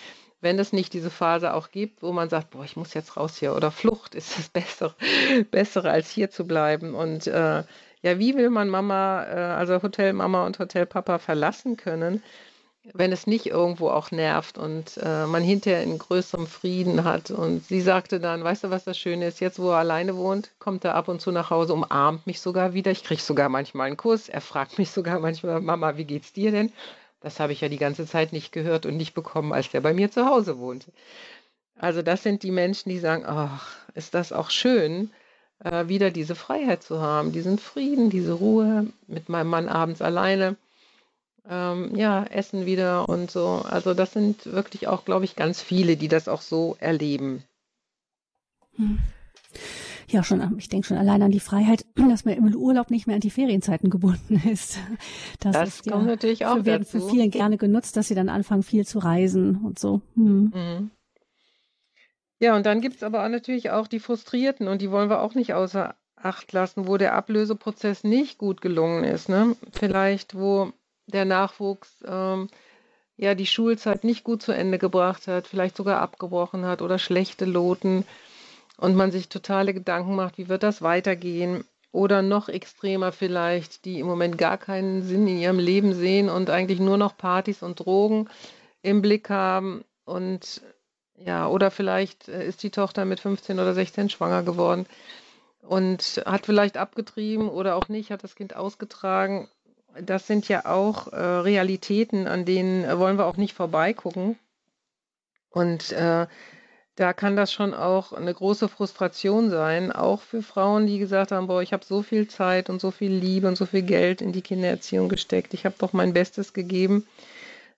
wenn es nicht diese Phase auch gibt, wo man sagt, boah, ich muss jetzt raus hier oder Flucht ist das Bessere, Bessere als hier zu bleiben. Und äh, ja, wie will man Mama, äh, also Hotelmama und Hotelpapa verlassen können? Wenn es nicht irgendwo auch nervt und äh, man hinterher in größerem Frieden hat. Und sie sagte dann, weißt du, was das Schöne ist? Jetzt, wo er alleine wohnt, kommt er ab und zu nach Hause, umarmt mich sogar wieder. Ich kriege sogar manchmal einen Kuss. Er fragt mich sogar manchmal, Mama, wie geht's dir denn? Das habe ich ja die ganze Zeit nicht gehört und nicht bekommen, als der bei mir zu Hause wohnte. Also das sind die Menschen, die sagen, ach, ist das auch schön, äh, wieder diese Freiheit zu haben, diesen Frieden, diese Ruhe mit meinem Mann abends alleine ähm, ja, Essen wieder und so. Also das sind wirklich auch, glaube ich, ganz viele, die das auch so erleben. Hm. Ja, schon, ich denke schon allein an die Freiheit, dass man im Urlaub nicht mehr an die Ferienzeiten gebunden ist. Das, das ist kommt ja, natürlich auch für, werden dazu. für viele gerne genutzt, dass sie dann anfangen, viel zu reisen und so. Hm. Mhm. Ja, und dann gibt es aber auch natürlich auch die Frustrierten und die wollen wir auch nicht außer Acht lassen, wo der Ablöseprozess nicht gut gelungen ist. Ne? Vielleicht, wo der Nachwuchs ähm, ja die Schulzeit nicht gut zu Ende gebracht hat, vielleicht sogar abgebrochen hat oder schlechte Loten und man sich totale Gedanken macht, wie wird das weitergehen? Oder noch extremer vielleicht, die im Moment gar keinen Sinn in ihrem Leben sehen und eigentlich nur noch Partys und Drogen im Blick haben. Und ja, oder vielleicht äh, ist die Tochter mit 15 oder 16 schwanger geworden und hat vielleicht abgetrieben oder auch nicht, hat das Kind ausgetragen das sind ja auch äh, Realitäten, an denen äh, wollen wir auch nicht vorbeigucken. Und äh, da kann das schon auch eine große Frustration sein, auch für Frauen, die gesagt haben, boah, ich habe so viel Zeit und so viel Liebe und so viel Geld in die Kindererziehung gesteckt. Ich habe doch mein Bestes gegeben.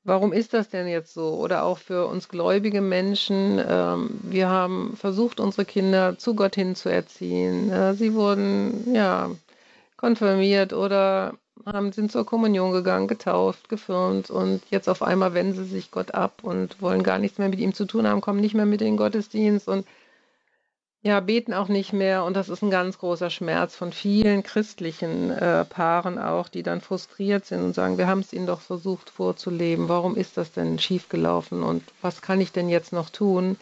Warum ist das denn jetzt so? Oder auch für uns gläubige Menschen. Ähm, wir haben versucht, unsere Kinder zu Gott hin zu erziehen. Äh, sie wurden ja konfirmiert oder haben, sind zur Kommunion gegangen, getauft, gefirmt und jetzt auf einmal wenden sie sich Gott ab und wollen gar nichts mehr mit ihm zu tun haben, kommen nicht mehr mit in den Gottesdienst und ja, beten auch nicht mehr. Und das ist ein ganz großer Schmerz von vielen christlichen äh, Paaren auch, die dann frustriert sind und sagen, wir haben es ihnen doch versucht vorzuleben. Warum ist das denn schiefgelaufen und was kann ich denn jetzt noch tun?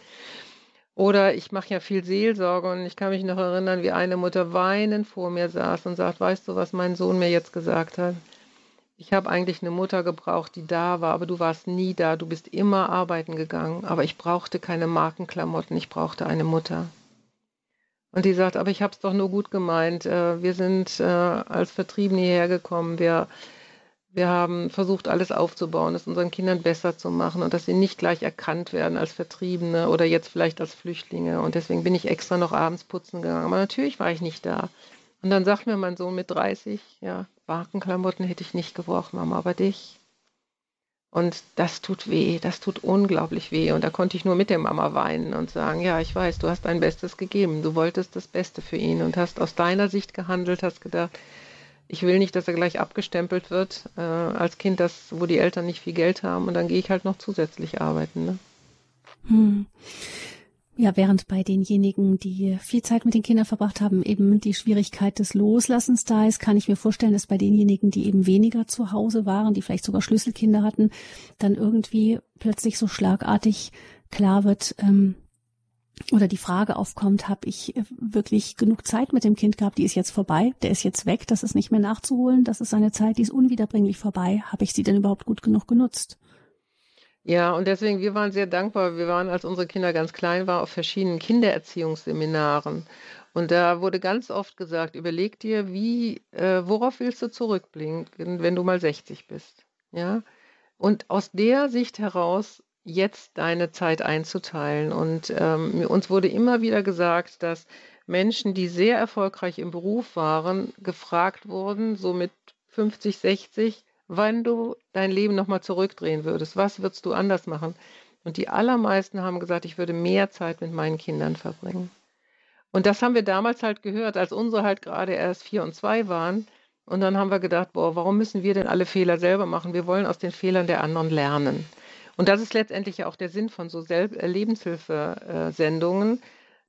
Oder ich mache ja viel Seelsorge und ich kann mich noch erinnern, wie eine Mutter weinend vor mir saß und sagt, weißt du, was mein Sohn mir jetzt gesagt hat? Ich habe eigentlich eine Mutter gebraucht, die da war, aber du warst nie da. Du bist immer arbeiten gegangen. Aber ich brauchte keine Markenklamotten, ich brauchte eine Mutter. Und die sagt, aber ich habe es doch nur gut gemeint. Äh, wir sind äh, als Vertriebene hierher gekommen. Wir wir haben versucht, alles aufzubauen, es unseren Kindern besser zu machen und dass sie nicht gleich erkannt werden als Vertriebene oder jetzt vielleicht als Flüchtlinge. Und deswegen bin ich extra noch abends putzen gegangen. Aber natürlich war ich nicht da. Und dann sagt mir mein Sohn mit 30, ja, Barkenklamotten hätte ich nicht gebraucht, Mama, aber dich. Und das tut weh, das tut unglaublich weh. Und da konnte ich nur mit der Mama weinen und sagen, ja, ich weiß, du hast dein Bestes gegeben. Du wolltest das Beste für ihn und hast aus deiner Sicht gehandelt, hast gedacht, ich will nicht, dass er gleich abgestempelt wird äh, als Kind, das, wo die Eltern nicht viel Geld haben und dann gehe ich halt noch zusätzlich arbeiten. Ne? Hm. Ja, während bei denjenigen, die viel Zeit mit den Kindern verbracht haben, eben die Schwierigkeit des Loslassens da ist, kann ich mir vorstellen, dass bei denjenigen, die eben weniger zu Hause waren, die vielleicht sogar Schlüsselkinder hatten, dann irgendwie plötzlich so schlagartig klar wird, ähm, oder die Frage aufkommt, habe ich äh, wirklich genug Zeit mit dem Kind gehabt, die ist jetzt vorbei, der ist jetzt weg, das ist nicht mehr nachzuholen, das ist eine Zeit, die ist unwiederbringlich vorbei. Habe ich sie denn überhaupt gut genug genutzt? Ja, und deswegen, wir waren sehr dankbar. Wir waren, als unsere Kinder ganz klein waren, auf verschiedenen Kindererziehungsseminaren. Und da wurde ganz oft gesagt, überleg dir, wie, äh, worauf willst du zurückblicken, wenn du mal 60 bist? Ja. Und aus der Sicht heraus jetzt deine Zeit einzuteilen. Und ähm, uns wurde immer wieder gesagt, dass Menschen, die sehr erfolgreich im Beruf waren, gefragt wurden, so mit 50, 60, wann du dein Leben nochmal zurückdrehen würdest. Was würdest du anders machen? Und die allermeisten haben gesagt, ich würde mehr Zeit mit meinen Kindern verbringen. Und das haben wir damals halt gehört, als unsere halt gerade erst vier und zwei waren. Und dann haben wir gedacht, boah, warum müssen wir denn alle Fehler selber machen? Wir wollen aus den Fehlern der anderen lernen. Und das ist letztendlich ja auch der Sinn von so äh, Lebenshilfesendungen,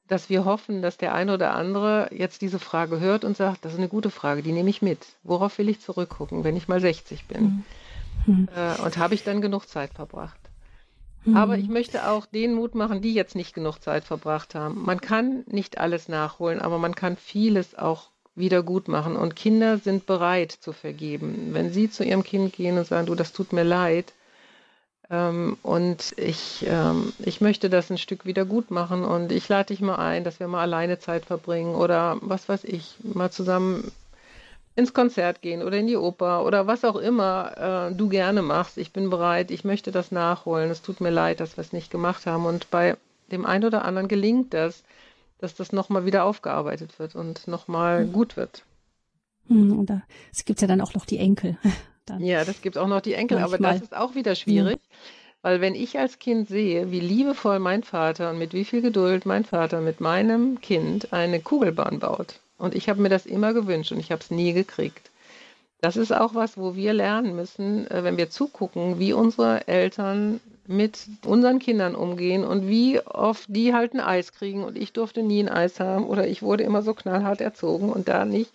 dass wir hoffen, dass der eine oder andere jetzt diese Frage hört und sagt, das ist eine gute Frage, die nehme ich mit. Worauf will ich zurückgucken, wenn ich mal 60 bin? Mhm. Äh, und habe ich dann genug Zeit verbracht? Mhm. Aber ich möchte auch den Mut machen, die jetzt nicht genug Zeit verbracht haben. Man kann nicht alles nachholen, aber man kann vieles auch wieder gut machen. Und Kinder sind bereit zu vergeben. Wenn sie zu ihrem Kind gehen und sagen, du, das tut mir leid, und ich, ähm, ich möchte das ein Stück wieder gut machen und ich lade dich mal ein, dass wir mal alleine Zeit verbringen oder was weiß ich, mal zusammen ins Konzert gehen oder in die Oper oder was auch immer äh, du gerne machst. Ich bin bereit, ich möchte das nachholen. Es tut mir leid, dass wir es nicht gemacht haben. Und bei dem einen oder anderen gelingt das, dass das nochmal wieder aufgearbeitet wird und nochmal mhm. gut wird. Und da, es gibt ja dann auch noch die Enkel. Dann. Ja, das gibt auch noch die Enkel, Manchmal. aber das ist auch wieder schwierig. Mhm. Weil wenn ich als Kind sehe, wie liebevoll mein Vater und mit wie viel Geduld mein Vater mit meinem Kind eine Kugelbahn baut, und ich habe mir das immer gewünscht und ich habe es nie gekriegt. Das ist auch was, wo wir lernen müssen, äh, wenn wir zugucken, wie unsere Eltern mit unseren Kindern umgehen und wie oft die halt ein Eis kriegen und ich durfte nie ein Eis haben oder ich wurde immer so knallhart erzogen und da nicht.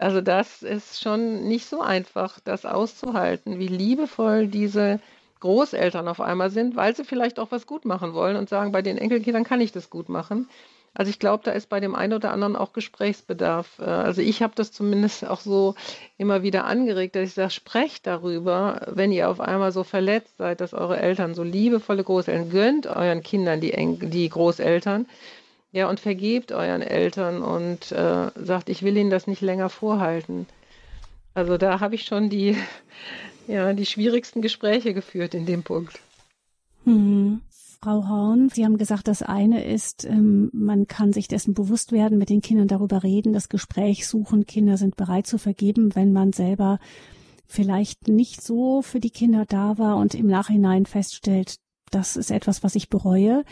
Also das ist schon nicht so einfach, das auszuhalten, wie liebevoll diese Großeltern auf einmal sind, weil sie vielleicht auch was gut machen wollen und sagen, bei den Enkelkindern kann ich das gut machen. Also ich glaube, da ist bei dem einen oder anderen auch Gesprächsbedarf. Äh, also ich habe das zumindest auch so immer wieder angeregt, dass ich sage, sprecht darüber, wenn ihr auf einmal so verletzt seid, dass eure Eltern so liebevolle Großeltern, gönnt euren Kindern die, Enkel, die Großeltern, ja, und vergebt euren Eltern und äh, sagt, ich will ihnen das nicht länger vorhalten. Also da habe ich schon die, ja, die schwierigsten Gespräche geführt in dem Punkt. Hm. Frau Horn, Sie haben gesagt, das eine ist, ähm, man kann sich dessen bewusst werden, mit den Kindern darüber reden, das Gespräch suchen. Kinder sind bereit zu vergeben, wenn man selber vielleicht nicht so für die Kinder da war und im Nachhinein feststellt, das ist etwas, was ich bereue.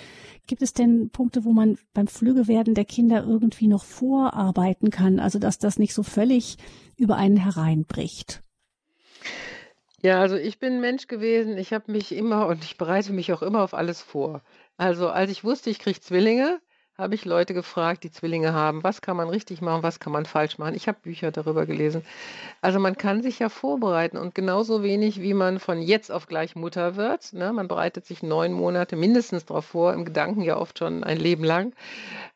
Gibt es denn Punkte, wo man beim Flügewerden der Kinder irgendwie noch vorarbeiten kann, also dass das nicht so völlig über einen hereinbricht? Ja, also ich bin Mensch gewesen, ich habe mich immer und ich bereite mich auch immer auf alles vor. Also als ich wusste, ich kriege Zwillinge, habe ich Leute gefragt, die Zwillinge haben, was kann man richtig machen, was kann man falsch machen. Ich habe Bücher darüber gelesen. Also man kann sich ja vorbereiten und genauso wenig, wie man von jetzt auf gleich Mutter wird. Ne? Man bereitet sich neun Monate mindestens darauf vor, im Gedanken ja oft schon ein Leben lang.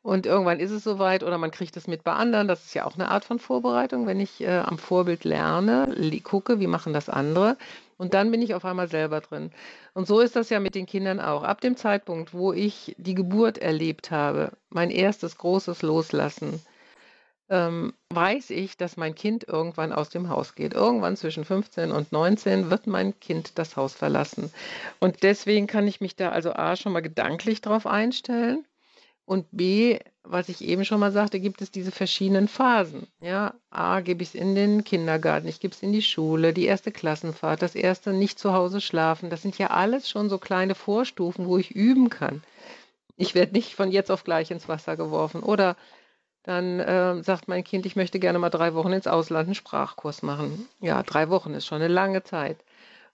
Und irgendwann ist es soweit oder man kriegt es mit bei anderen. Das ist ja auch eine Art von Vorbereitung, wenn ich äh, am Vorbild lerne, gucke, wie machen das andere. Und dann bin ich auf einmal selber drin. Und so ist das ja mit den Kindern auch. Ab dem Zeitpunkt, wo ich die Geburt erlebt habe, mein erstes großes Loslassen, ähm, weiß ich, dass mein Kind irgendwann aus dem Haus geht. Irgendwann zwischen 15 und 19 wird mein Kind das Haus verlassen. Und deswegen kann ich mich da also A schon mal gedanklich drauf einstellen und B, was ich eben schon mal sagte, gibt es diese verschiedenen Phasen. Ja, A, gebe ich es in den Kindergarten, ich gebe es in die Schule, die erste Klassenfahrt, das erste nicht zu Hause schlafen. Das sind ja alles schon so kleine Vorstufen, wo ich üben kann. Ich werde nicht von jetzt auf gleich ins Wasser geworfen. Oder dann äh, sagt mein Kind, ich möchte gerne mal drei Wochen ins Ausland einen Sprachkurs machen. Ja, drei Wochen ist schon eine lange Zeit.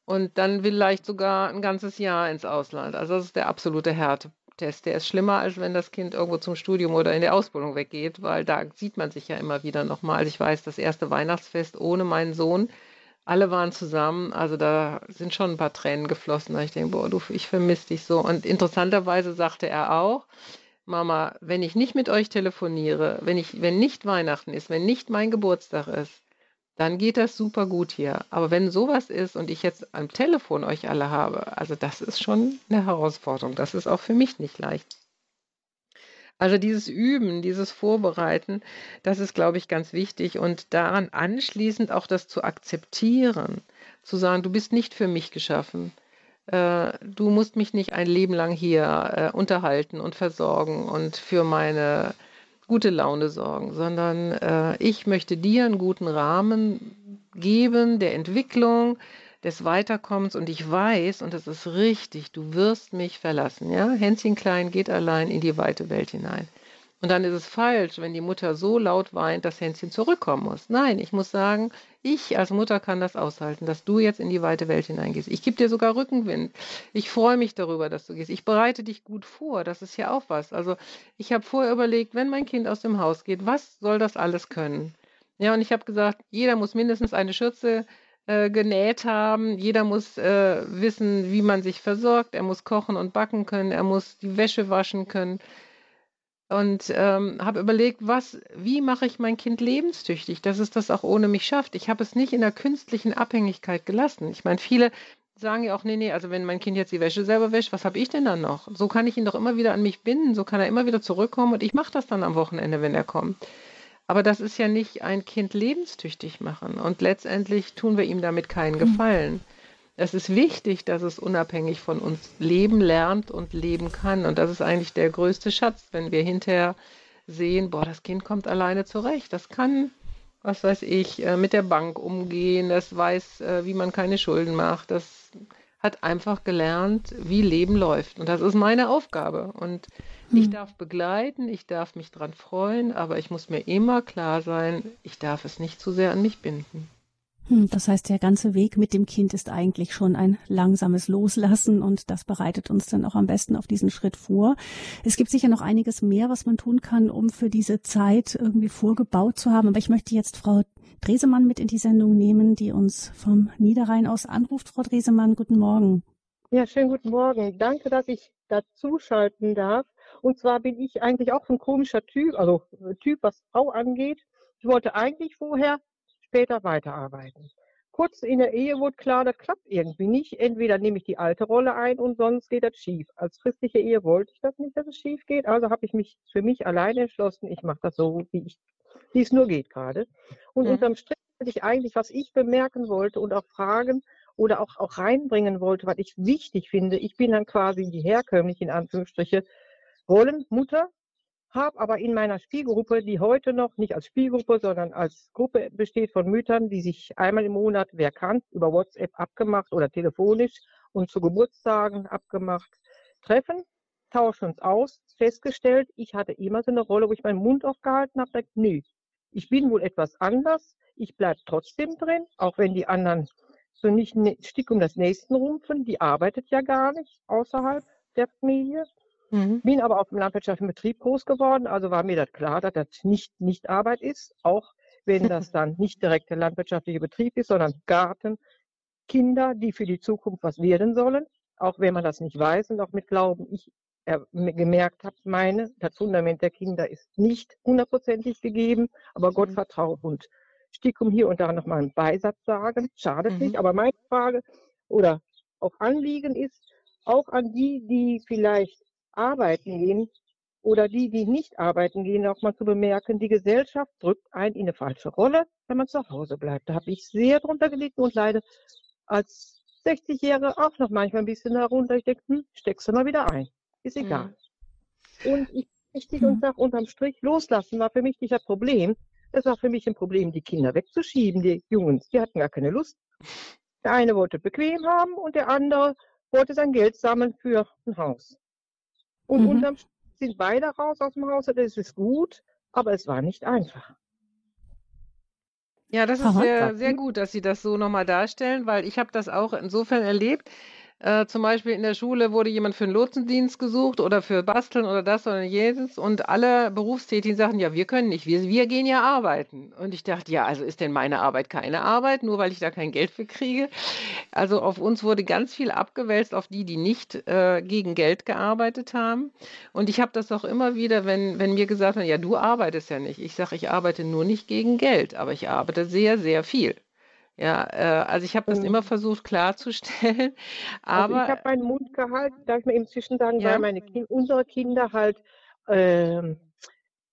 Und dann vielleicht sogar ein ganzes Jahr ins Ausland. Also das ist der absolute Härte, Test. Der ist schlimmer, als wenn das Kind irgendwo zum Studium oder in der Ausbildung weggeht, weil da sieht man sich ja immer wieder nochmal. Also ich weiß, das erste Weihnachtsfest ohne meinen Sohn, alle waren zusammen, also da sind schon ein paar Tränen geflossen. Da ich denke, boah, du, ich vermisse dich so. Und interessanterweise sagte er auch, Mama, wenn ich nicht mit euch telefoniere, wenn ich, wenn nicht Weihnachten ist, wenn nicht mein Geburtstag ist, dann geht das super gut hier. Aber wenn sowas ist und ich jetzt am Telefon euch alle habe, also das ist schon eine Herausforderung. Das ist auch für mich nicht leicht. Also dieses Üben, dieses Vorbereiten, das ist, glaube ich, ganz wichtig und daran anschließend auch das zu akzeptieren, zu sagen, du bist nicht für mich geschaffen. Äh, du musst mich nicht ein Leben lang hier äh, unterhalten und versorgen und für meine gute Laune sorgen, sondern äh, ich möchte dir einen guten Rahmen geben der Entwicklung, des Weiterkommens und ich weiß, und das ist richtig, du wirst mich verlassen. Ja? Hänschen Klein geht allein in die weite Welt hinein. Und dann ist es falsch, wenn die Mutter so laut weint, dass Hänschen zurückkommen muss. Nein, ich muss sagen, ich als Mutter kann das aushalten, dass du jetzt in die weite Welt hineingehst. Ich gebe dir sogar Rückenwind. Ich freue mich darüber, dass du gehst. Ich bereite dich gut vor. Das ist ja auch was. Also ich habe vorher überlegt, wenn mein Kind aus dem Haus geht, was soll das alles können? Ja, und ich habe gesagt, jeder muss mindestens eine Schürze äh, genäht haben. Jeder muss äh, wissen, wie man sich versorgt. Er muss kochen und backen können. Er muss die Wäsche waschen können und ähm, habe überlegt, was, wie mache ich mein Kind lebenstüchtig, dass es das auch ohne mich schafft. Ich habe es nicht in der künstlichen Abhängigkeit gelassen. Ich meine, viele sagen ja auch, nee, nee, also wenn mein Kind jetzt die Wäsche selber wäscht, was habe ich denn dann noch? So kann ich ihn doch immer wieder an mich binden, so kann er immer wieder zurückkommen und ich mache das dann am Wochenende, wenn er kommt. Aber das ist ja nicht ein Kind lebenstüchtig machen und letztendlich tun wir ihm damit keinen hm. Gefallen. Mhm. Es ist wichtig, dass es unabhängig von uns leben lernt und leben kann. Und das ist eigentlich der größte Schatz, wenn wir hinterher sehen, boah, das Kind kommt alleine zurecht. Das kann, was weiß ich, äh, mit der Bank umgehen. Das weiß, äh, wie man keine Schulden macht. Das hat einfach gelernt, wie Leben läuft. Und das ist meine Aufgabe. Und ich hm. darf begleiten, ich darf mich dran freuen, aber ich muss mir immer klar sein, ich darf es nicht zu sehr an mich binden. Hm, das heißt, der ganze Weg mit dem Kind ist eigentlich schon ein langsames Loslassen und das bereitet uns dann auch am besten auf diesen Schritt vor. Es gibt sicher noch einiges mehr, was man tun kann, um für diese Zeit irgendwie vorgebaut zu haben. Aber ich möchte jetzt Frau Dresemann mit in die Sendung nehmen, die uns vom Niederrhein aus anruft. Frau Dresemann, guten Morgen. Ja, schönen guten Morgen. Danke, dass ich dazuschalten darf. Und zwar bin ich eigentlich auch ein komischer Typ, also Typ, was Frau angeht. Ich wollte eigentlich vorher später weiterarbeiten. Kurz in der Ehe wurde klar, das klappt irgendwie nicht. Entweder nehme ich die alte Rolle ein und sonst geht das schief. Als christliche Ehe wollte ich das nicht, dass es schief geht. Also habe ich mich für mich alleine entschlossen, ich mache das so, wie, ich, wie es nur geht gerade. Und mhm. unterm Strich hätte ich eigentlich, was ich bemerken wollte und auch fragen, oder auch, auch reinbringen wollte, was ich wichtig finde. Ich bin dann quasi die herkömmliche, in Anführungsstriche, Rollenmutter, habe aber in meiner Spielgruppe, die heute noch nicht als Spielgruppe, sondern als Gruppe besteht von Müttern, die sich einmal im Monat, wer kann, über WhatsApp abgemacht oder telefonisch und zu Geburtstagen abgemacht, treffen, tauschen uns aus, festgestellt, ich hatte immer so eine Rolle, wo ich meinen Mund aufgehalten habe, gesagt, nö, ich bin wohl etwas anders, ich bleibe trotzdem drin, auch wenn die anderen so nicht ein Stück um das Nächsten rumpfen, die arbeitet ja gar nicht außerhalb der Familie. Mhm. Bin aber auf dem landwirtschaftlichen Betrieb groß geworden, also war mir das klar, dass das nicht, nicht Arbeit ist, auch wenn das dann nicht direkt der landwirtschaftliche Betrieb ist, sondern Garten, Kinder, die für die Zukunft was werden sollen, auch wenn man das nicht weiß und auch mit Glauben. Ich äh, gemerkt habe, meine, das Fundament der Kinder ist nicht hundertprozentig gegeben, aber Gott mhm. vertraut. Und Stickum hier und da nochmal einen Beisatz sagen, schadet mhm. nicht, aber meine Frage oder auch Anliegen ist, auch an die, die vielleicht arbeiten gehen oder die, die nicht arbeiten gehen, auch mal zu bemerken, die Gesellschaft drückt einen in eine falsche Rolle, wenn man zu Hause bleibt. Da habe ich sehr drunter gelitten und leide als 60-Jährige auch noch manchmal ein bisschen darunter. Ich denke, hm, steckst du mal wieder ein. Ist egal. Mhm. Und ich richtig und sage unterm Strich, loslassen war für mich nicht das Problem. Es war für mich ein Problem, die Kinder wegzuschieben. Die Jungs, die hatten gar keine Lust. Der eine wollte bequem haben und der andere wollte sein Geld sammeln für ein Haus. Und mhm. unterm Strich sind beide raus aus dem Haus, das ist gut, aber es war nicht einfach. Ja, das ist sehr, sehr gut, dass Sie das so nochmal darstellen, weil ich habe das auch insofern erlebt. Äh, zum Beispiel in der Schule wurde jemand für einen Lotsendienst gesucht oder für Basteln oder das oder jenes und alle Berufstätigen sagten, ja, wir können nicht, wir, wir gehen ja arbeiten. Und ich dachte, ja, also ist denn meine Arbeit keine Arbeit, nur weil ich da kein Geld für kriege? Also auf uns wurde ganz viel abgewälzt, auf die, die nicht äh, gegen Geld gearbeitet haben. Und ich habe das auch immer wieder, wenn, wenn mir gesagt wird, ja, du arbeitest ja nicht. Ich sage, ich arbeite nur nicht gegen Geld, aber ich arbeite sehr, sehr viel. Ja, äh, also ich habe das immer versucht klarzustellen, aber also ich habe meinen Mund gehalten, darf ich mir inzwischen sagen, ja? weil meine kind, unsere Kinder halt ähm,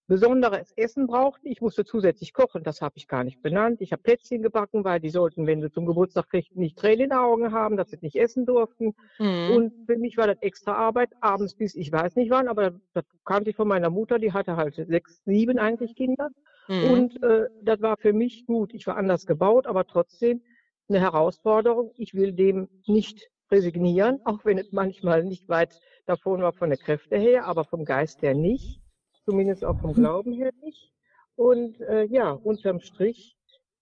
besonderes Essen brauchten. Ich musste zusätzlich kochen, das habe ich gar nicht benannt. Ich habe Plätzchen gebacken, weil die sollten, wenn sie zum Geburtstag kriegten, nicht Tränen in den Augen haben, dass sie nicht essen durften. Mhm. Und für mich war das extra Arbeit, abends bis ich weiß nicht wann, aber das kannte ich von meiner Mutter, die hatte halt sechs, sieben eigentlich Kinder. Mhm. Und äh, das war für mich gut. Ich war anders gebaut, aber trotzdem eine Herausforderung. Ich will dem nicht resignieren, auch wenn es manchmal nicht weit davon war von der Kräfte her, aber vom Geist her nicht. Zumindest auch vom mhm. Glauben her nicht. Und äh, ja, unterm Strich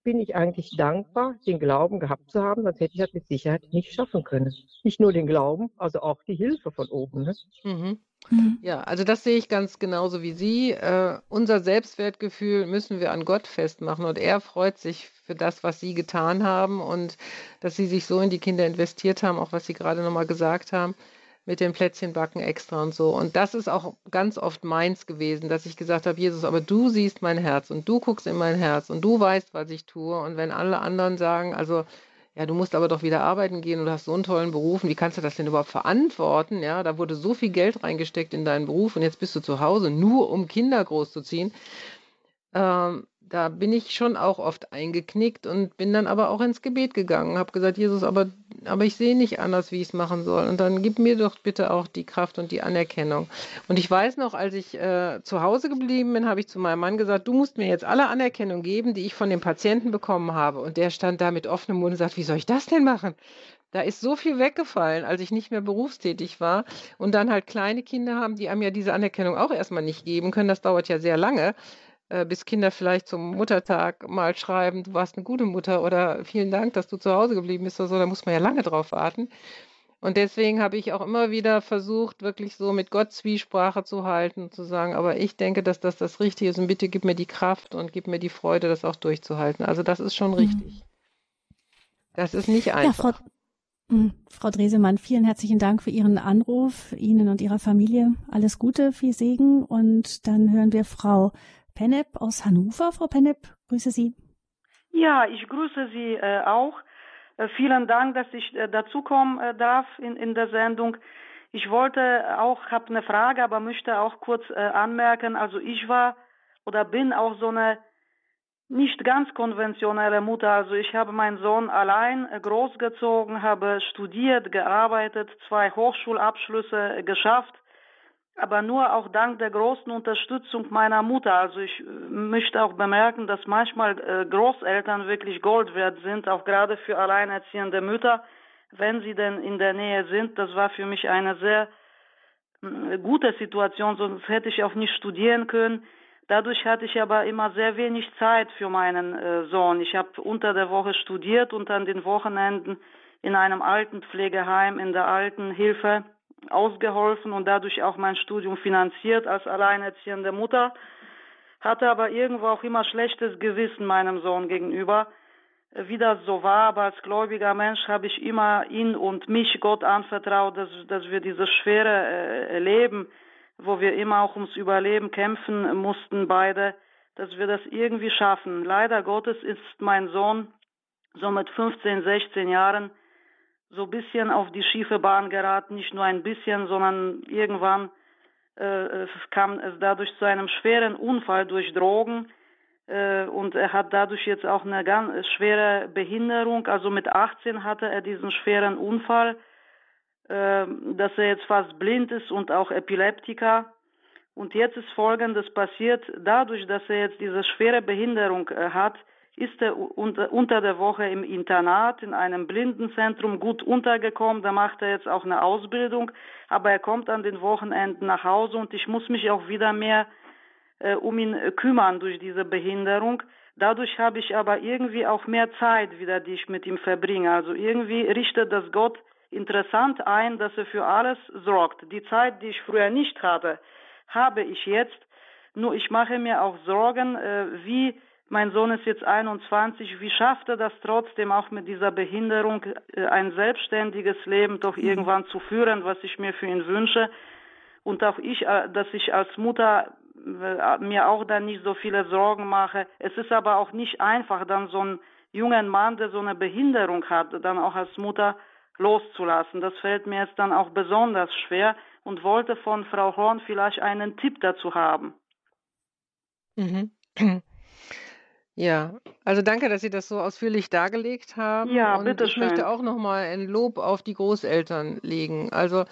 bin ich eigentlich dankbar, den Glauben gehabt zu haben, sonst hätte ich das mit Sicherheit nicht schaffen können. Nicht nur den Glauben, also auch die Hilfe von oben. Ne? Mhm. Mhm. Ja, also das sehe ich ganz genauso wie Sie. Äh, unser Selbstwertgefühl müssen wir an Gott festmachen und er freut sich für das, was Sie getan haben und dass Sie sich so in die Kinder investiert haben, auch was Sie gerade nochmal gesagt haben mit dem Plätzchenbacken extra und so. Und das ist auch ganz oft meins gewesen, dass ich gesagt habe, Jesus, aber du siehst mein Herz und du guckst in mein Herz und du weißt, was ich tue. Und wenn alle anderen sagen, also ja, du musst aber doch wieder arbeiten gehen und hast so einen tollen Beruf. Und wie kannst du das denn überhaupt verantworten? Ja, da wurde so viel Geld reingesteckt in deinen Beruf und jetzt bist du zu Hause, nur um Kinder großzuziehen. Ähm, da bin ich schon auch oft eingeknickt und bin dann aber auch ins Gebet gegangen, habe gesagt, Jesus, aber, aber ich sehe nicht anders, wie ich es machen soll. Und dann gib mir doch bitte auch die Kraft und die Anerkennung. Und ich weiß noch, als ich äh, zu Hause geblieben bin, habe ich zu meinem Mann gesagt, du musst mir jetzt alle Anerkennung geben, die ich von den Patienten bekommen habe. Und der stand da mit offenem Mund und sagt, wie soll ich das denn machen? Da ist so viel weggefallen, als ich nicht mehr berufstätig war und dann halt kleine Kinder haben, die einem ja diese Anerkennung auch erstmal nicht geben können. Das dauert ja sehr lange. Äh, bis Kinder vielleicht zum Muttertag mal schreiben, du warst eine gute Mutter oder vielen Dank, dass du zu Hause geblieben bist oder so, da muss man ja lange drauf warten. Und deswegen habe ich auch immer wieder versucht, wirklich so mit Gott Zwiesprache zu halten, zu sagen, aber ich denke, dass das das Richtige ist und bitte gib mir die Kraft und gib mir die Freude, das auch durchzuhalten. Also das ist schon mhm. richtig. Das ist nicht einfach. Ja, Frau, hm, Frau Dresemann, vielen herzlichen Dank für Ihren Anruf. Ihnen und Ihrer Familie alles Gute, viel Segen. Und dann hören wir Frau Pennep aus Hannover. Frau Pennep, grüße Sie. Ja, ich grüße Sie äh, auch. Äh, vielen Dank, dass ich äh, dazukommen äh, darf in, in der Sendung. Ich wollte auch, habe eine Frage, aber möchte auch kurz äh, anmerken. Also ich war oder bin auch so eine nicht ganz konventionelle Mutter. Also ich habe meinen Sohn allein äh, großgezogen, habe studiert, gearbeitet, zwei Hochschulabschlüsse äh, geschafft, aber nur auch dank der großen Unterstützung meiner Mutter. Also ich äh, möchte auch bemerken, dass manchmal Großeltern wirklich Gold wert sind, auch gerade für alleinerziehende Mütter, wenn sie denn in der Nähe sind. Das war für mich eine sehr gute Situation, sonst hätte ich auch nicht studieren können. Dadurch hatte ich aber immer sehr wenig Zeit für meinen äh, Sohn. Ich habe unter der Woche studiert und an den Wochenenden in einem Altenpflegeheim in der Altenhilfe ausgeholfen und dadurch auch mein Studium finanziert als alleinerziehende Mutter. Hatte aber irgendwo auch immer schlechtes Gewissen meinem Sohn gegenüber, wie das so war. Aber als gläubiger Mensch habe ich immer ihn und mich Gott anvertraut, dass, dass wir dieses schwere äh, Leben wo wir immer auch ums Überleben kämpfen mussten, beide, dass wir das irgendwie schaffen. Leider Gottes ist mein Sohn so mit 15, 16 Jahren so ein bisschen auf die schiefe Bahn geraten, nicht nur ein bisschen, sondern irgendwann äh, kam es dadurch zu einem schweren Unfall durch Drogen äh, und er hat dadurch jetzt auch eine ganz schwere Behinderung. Also mit 18 hatte er diesen schweren Unfall ähm, dass er jetzt fast blind ist und auch Epileptiker. Und jetzt ist Folgendes passiert. Dadurch, dass er jetzt diese schwere Behinderung äh, hat, ist er unter der Woche im Internat in einem Blindenzentrum gut untergekommen. Da macht er jetzt auch eine Ausbildung, aber er kommt an den Wochenenden nach Hause und ich muss mich auch wieder mehr äh, um ihn kümmern durch diese Behinderung. Dadurch habe ich aber irgendwie auch mehr Zeit wieder, die ich mit ihm verbringe. Also irgendwie richtet das Gott interessant ein, dass er für alles sorgt. Die Zeit, die ich früher nicht hatte, habe ich jetzt. Nur ich mache mir auch Sorgen, äh, wie mein Sohn ist jetzt 21, wie schafft er das trotzdem auch mit dieser Behinderung äh, ein selbstständiges Leben doch mhm. irgendwann zu führen, was ich mir für ihn wünsche. Und auch ich, äh, dass ich als Mutter mir auch dann nicht so viele Sorgen mache. Es ist aber auch nicht einfach, dann so einen jungen Mann, der so eine Behinderung hat, dann auch als Mutter loszulassen. Das fällt mir jetzt dann auch besonders schwer und wollte von Frau Horn vielleicht einen Tipp dazu haben. Mhm. Ja, also danke, dass Sie das so ausführlich dargelegt haben. Ja, und bitte ich möchte auch noch mal ein Lob auf die Großeltern legen. Also,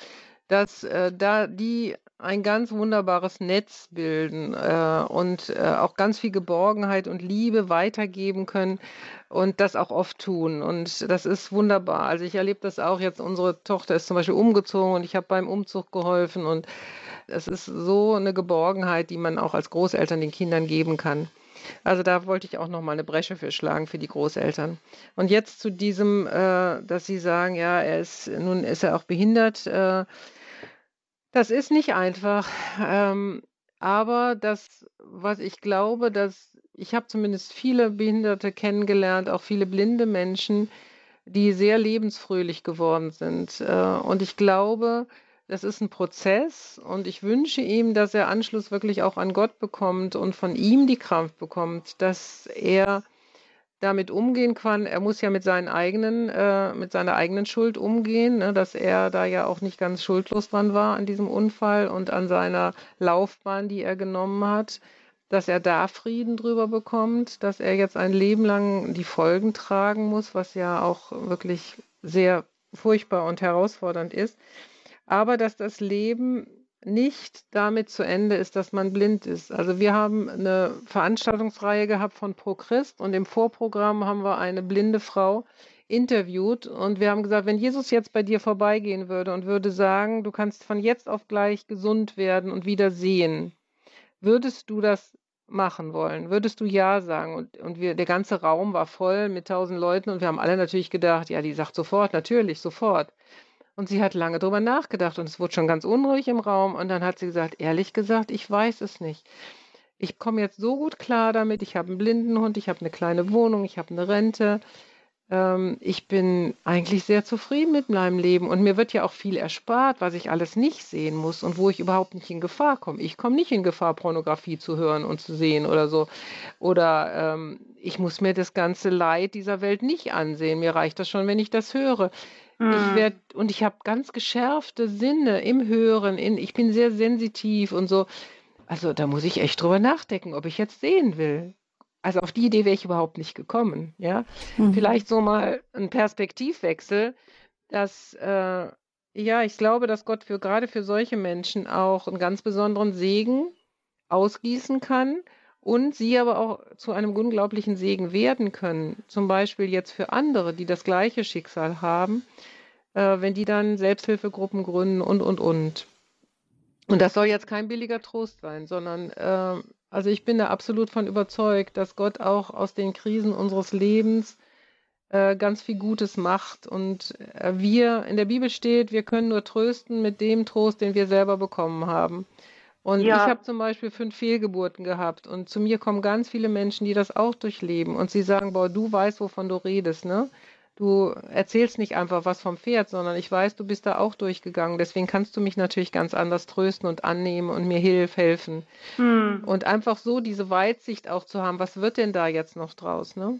dass äh, da die ein ganz wunderbares Netz bilden äh, und äh, auch ganz viel Geborgenheit und Liebe weitergeben können und das auch oft tun. Und das ist wunderbar. Also ich erlebe das auch jetzt. Unsere Tochter ist zum Beispiel umgezogen und ich habe beim Umzug geholfen. Und es ist so eine Geborgenheit, die man auch als Großeltern den Kindern geben kann. Also da wollte ich auch noch mal eine Bresche für schlagen für die Großeltern. Und jetzt zu diesem, äh, dass Sie sagen, ja, er ist nun ist er auch behindert. Äh, das ist nicht einfach. Ähm, aber das, was ich glaube, dass ich habe zumindest viele Behinderte kennengelernt, auch viele blinde Menschen, die sehr lebensfröhlich geworden sind. Äh, und ich glaube, das ist ein Prozess und ich wünsche ihm, dass er Anschluss wirklich auch an Gott bekommt und von ihm die Kraft bekommt, dass er damit umgehen kann. Er muss ja mit seinen eigenen, äh, mit seiner eigenen Schuld umgehen, ne, dass er da ja auch nicht ganz schuldlos dran war an diesem Unfall und an seiner Laufbahn, die er genommen hat, dass er da Frieden drüber bekommt, dass er jetzt ein Leben lang die Folgen tragen muss, was ja auch wirklich sehr furchtbar und herausfordernd ist. Aber dass das Leben nicht damit zu Ende ist, dass man blind ist. Also wir haben eine Veranstaltungsreihe gehabt von Pro Christ und im Vorprogramm haben wir eine blinde Frau interviewt und wir haben gesagt, wenn Jesus jetzt bei dir vorbeigehen würde und würde sagen, du kannst von jetzt auf gleich gesund werden und wieder sehen, würdest du das machen wollen? Würdest du ja sagen? Und, und wir, der ganze Raum war voll mit tausend Leuten und wir haben alle natürlich gedacht, ja, die sagt sofort, natürlich, sofort. Und sie hat lange drüber nachgedacht und es wurde schon ganz unruhig im Raum. Und dann hat sie gesagt, ehrlich gesagt, ich weiß es nicht. Ich komme jetzt so gut klar damit. Ich habe einen Blindenhund, ich habe eine kleine Wohnung, ich habe eine Rente. Ähm, ich bin eigentlich sehr zufrieden mit meinem Leben und mir wird ja auch viel erspart, was ich alles nicht sehen muss und wo ich überhaupt nicht in Gefahr komme. Ich komme nicht in Gefahr, Pornografie zu hören und zu sehen oder so. Oder ähm, ich muss mir das ganze Leid dieser Welt nicht ansehen. Mir reicht das schon, wenn ich das höre. Ich mhm. werde und ich habe ganz geschärfte Sinne im Hören. In, ich bin sehr sensitiv und so. Also da muss ich echt drüber nachdenken, ob ich jetzt sehen will. Also auf die Idee wäre ich überhaupt nicht gekommen, ja. Mhm. Vielleicht so mal ein Perspektivwechsel, dass äh, ja, ich glaube, dass Gott für gerade für solche Menschen auch einen ganz besonderen Segen ausgießen kann und sie aber auch zu einem unglaublichen Segen werden können. Zum Beispiel jetzt für andere, die das gleiche Schicksal haben, äh, wenn die dann Selbsthilfegruppen gründen und, und, und. Und das soll jetzt kein billiger Trost sein, sondern äh, also ich bin da absolut von überzeugt, dass Gott auch aus den Krisen unseres Lebens äh, ganz viel Gutes macht. Und äh, wir, in der Bibel steht, wir können nur trösten mit dem Trost, den wir selber bekommen haben. Und ja. ich habe zum Beispiel fünf Fehlgeburten gehabt und zu mir kommen ganz viele Menschen, die das auch durchleben und sie sagen, boah, du weißt, wovon du redest, ne? Du erzählst nicht einfach was vom Pferd, sondern ich weiß, du bist da auch durchgegangen. Deswegen kannst du mich natürlich ganz anders trösten und annehmen und mir hilf, helfen. Hm. Und einfach so diese Weitsicht auch zu haben, was wird denn da jetzt noch draus, ne?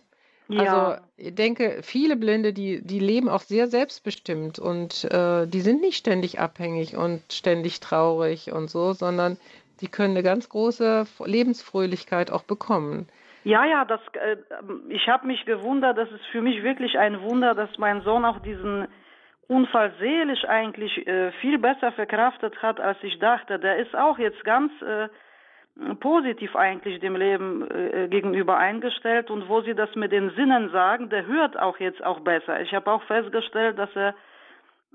Also, ja. Also ich denke, viele Blinde, die, die leben auch sehr selbstbestimmt und äh, die sind nicht ständig abhängig und ständig traurig und so, sondern die können eine ganz große Lebensfröhlichkeit auch bekommen. Ja, ja, das, äh, ich habe mich gewundert, das ist für mich wirklich ein Wunder, dass mein Sohn auch diesen Unfall seelisch eigentlich äh, viel besser verkraftet hat, als ich dachte. Der ist auch jetzt ganz äh, positiv eigentlich dem Leben äh, gegenüber eingestellt und wo sie das mit den Sinnen sagen, der hört auch jetzt auch besser. Ich habe auch festgestellt, dass er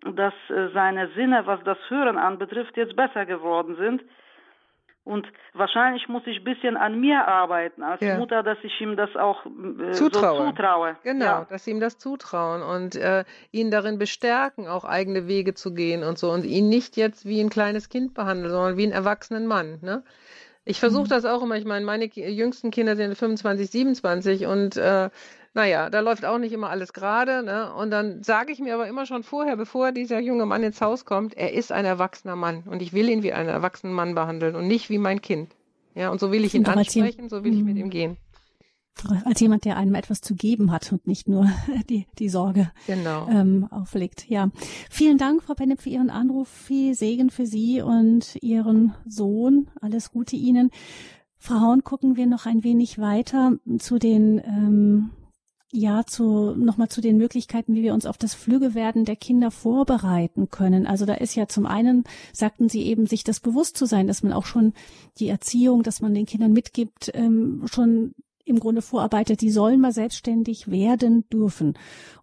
dass äh, seine Sinne, was das Hören anbetrifft, jetzt besser geworden sind. Und wahrscheinlich muss ich ein bisschen an mir arbeiten als ja. Mutter, dass ich ihm das auch äh, zutraue. So zutraue. Genau, ja. dass sie ihm das zutrauen und äh, ihn darin bestärken, auch eigene Wege zu gehen und so und ihn nicht jetzt wie ein kleines Kind behandeln, sondern wie einen erwachsenen Mann. Ne? Ich versuche mhm. das auch immer. Ich meine, meine jüngsten Kinder sind 25, 27 und äh, naja, da läuft auch nicht immer alles gerade. Ne? Und dann sage ich mir aber immer schon vorher, bevor dieser junge Mann ins Haus kommt, er ist ein erwachsener Mann und ich will ihn wie einen erwachsenen Mann behandeln und nicht wie mein Kind. Ja, und so will ich ihn ansprechen, so will ich mit ihm gehen als jemand, der einem etwas zu geben hat und nicht nur die, die Sorge genau. ähm, auflegt. Ja, vielen Dank, Frau Bennett, für Ihren Anruf. Viel Segen für Sie und Ihren Sohn. Alles Gute Ihnen. Frau Horn, gucken wir noch ein wenig weiter zu den ähm, ja, zu, nochmal zu den Möglichkeiten, wie wir uns auf das Flügewerden der Kinder vorbereiten können. Also da ist ja zum einen, sagten Sie eben, sich das bewusst zu sein, dass man auch schon die Erziehung, dass man den Kindern mitgibt, ähm, schon im Grunde vorarbeitet, die sollen mal selbstständig werden dürfen.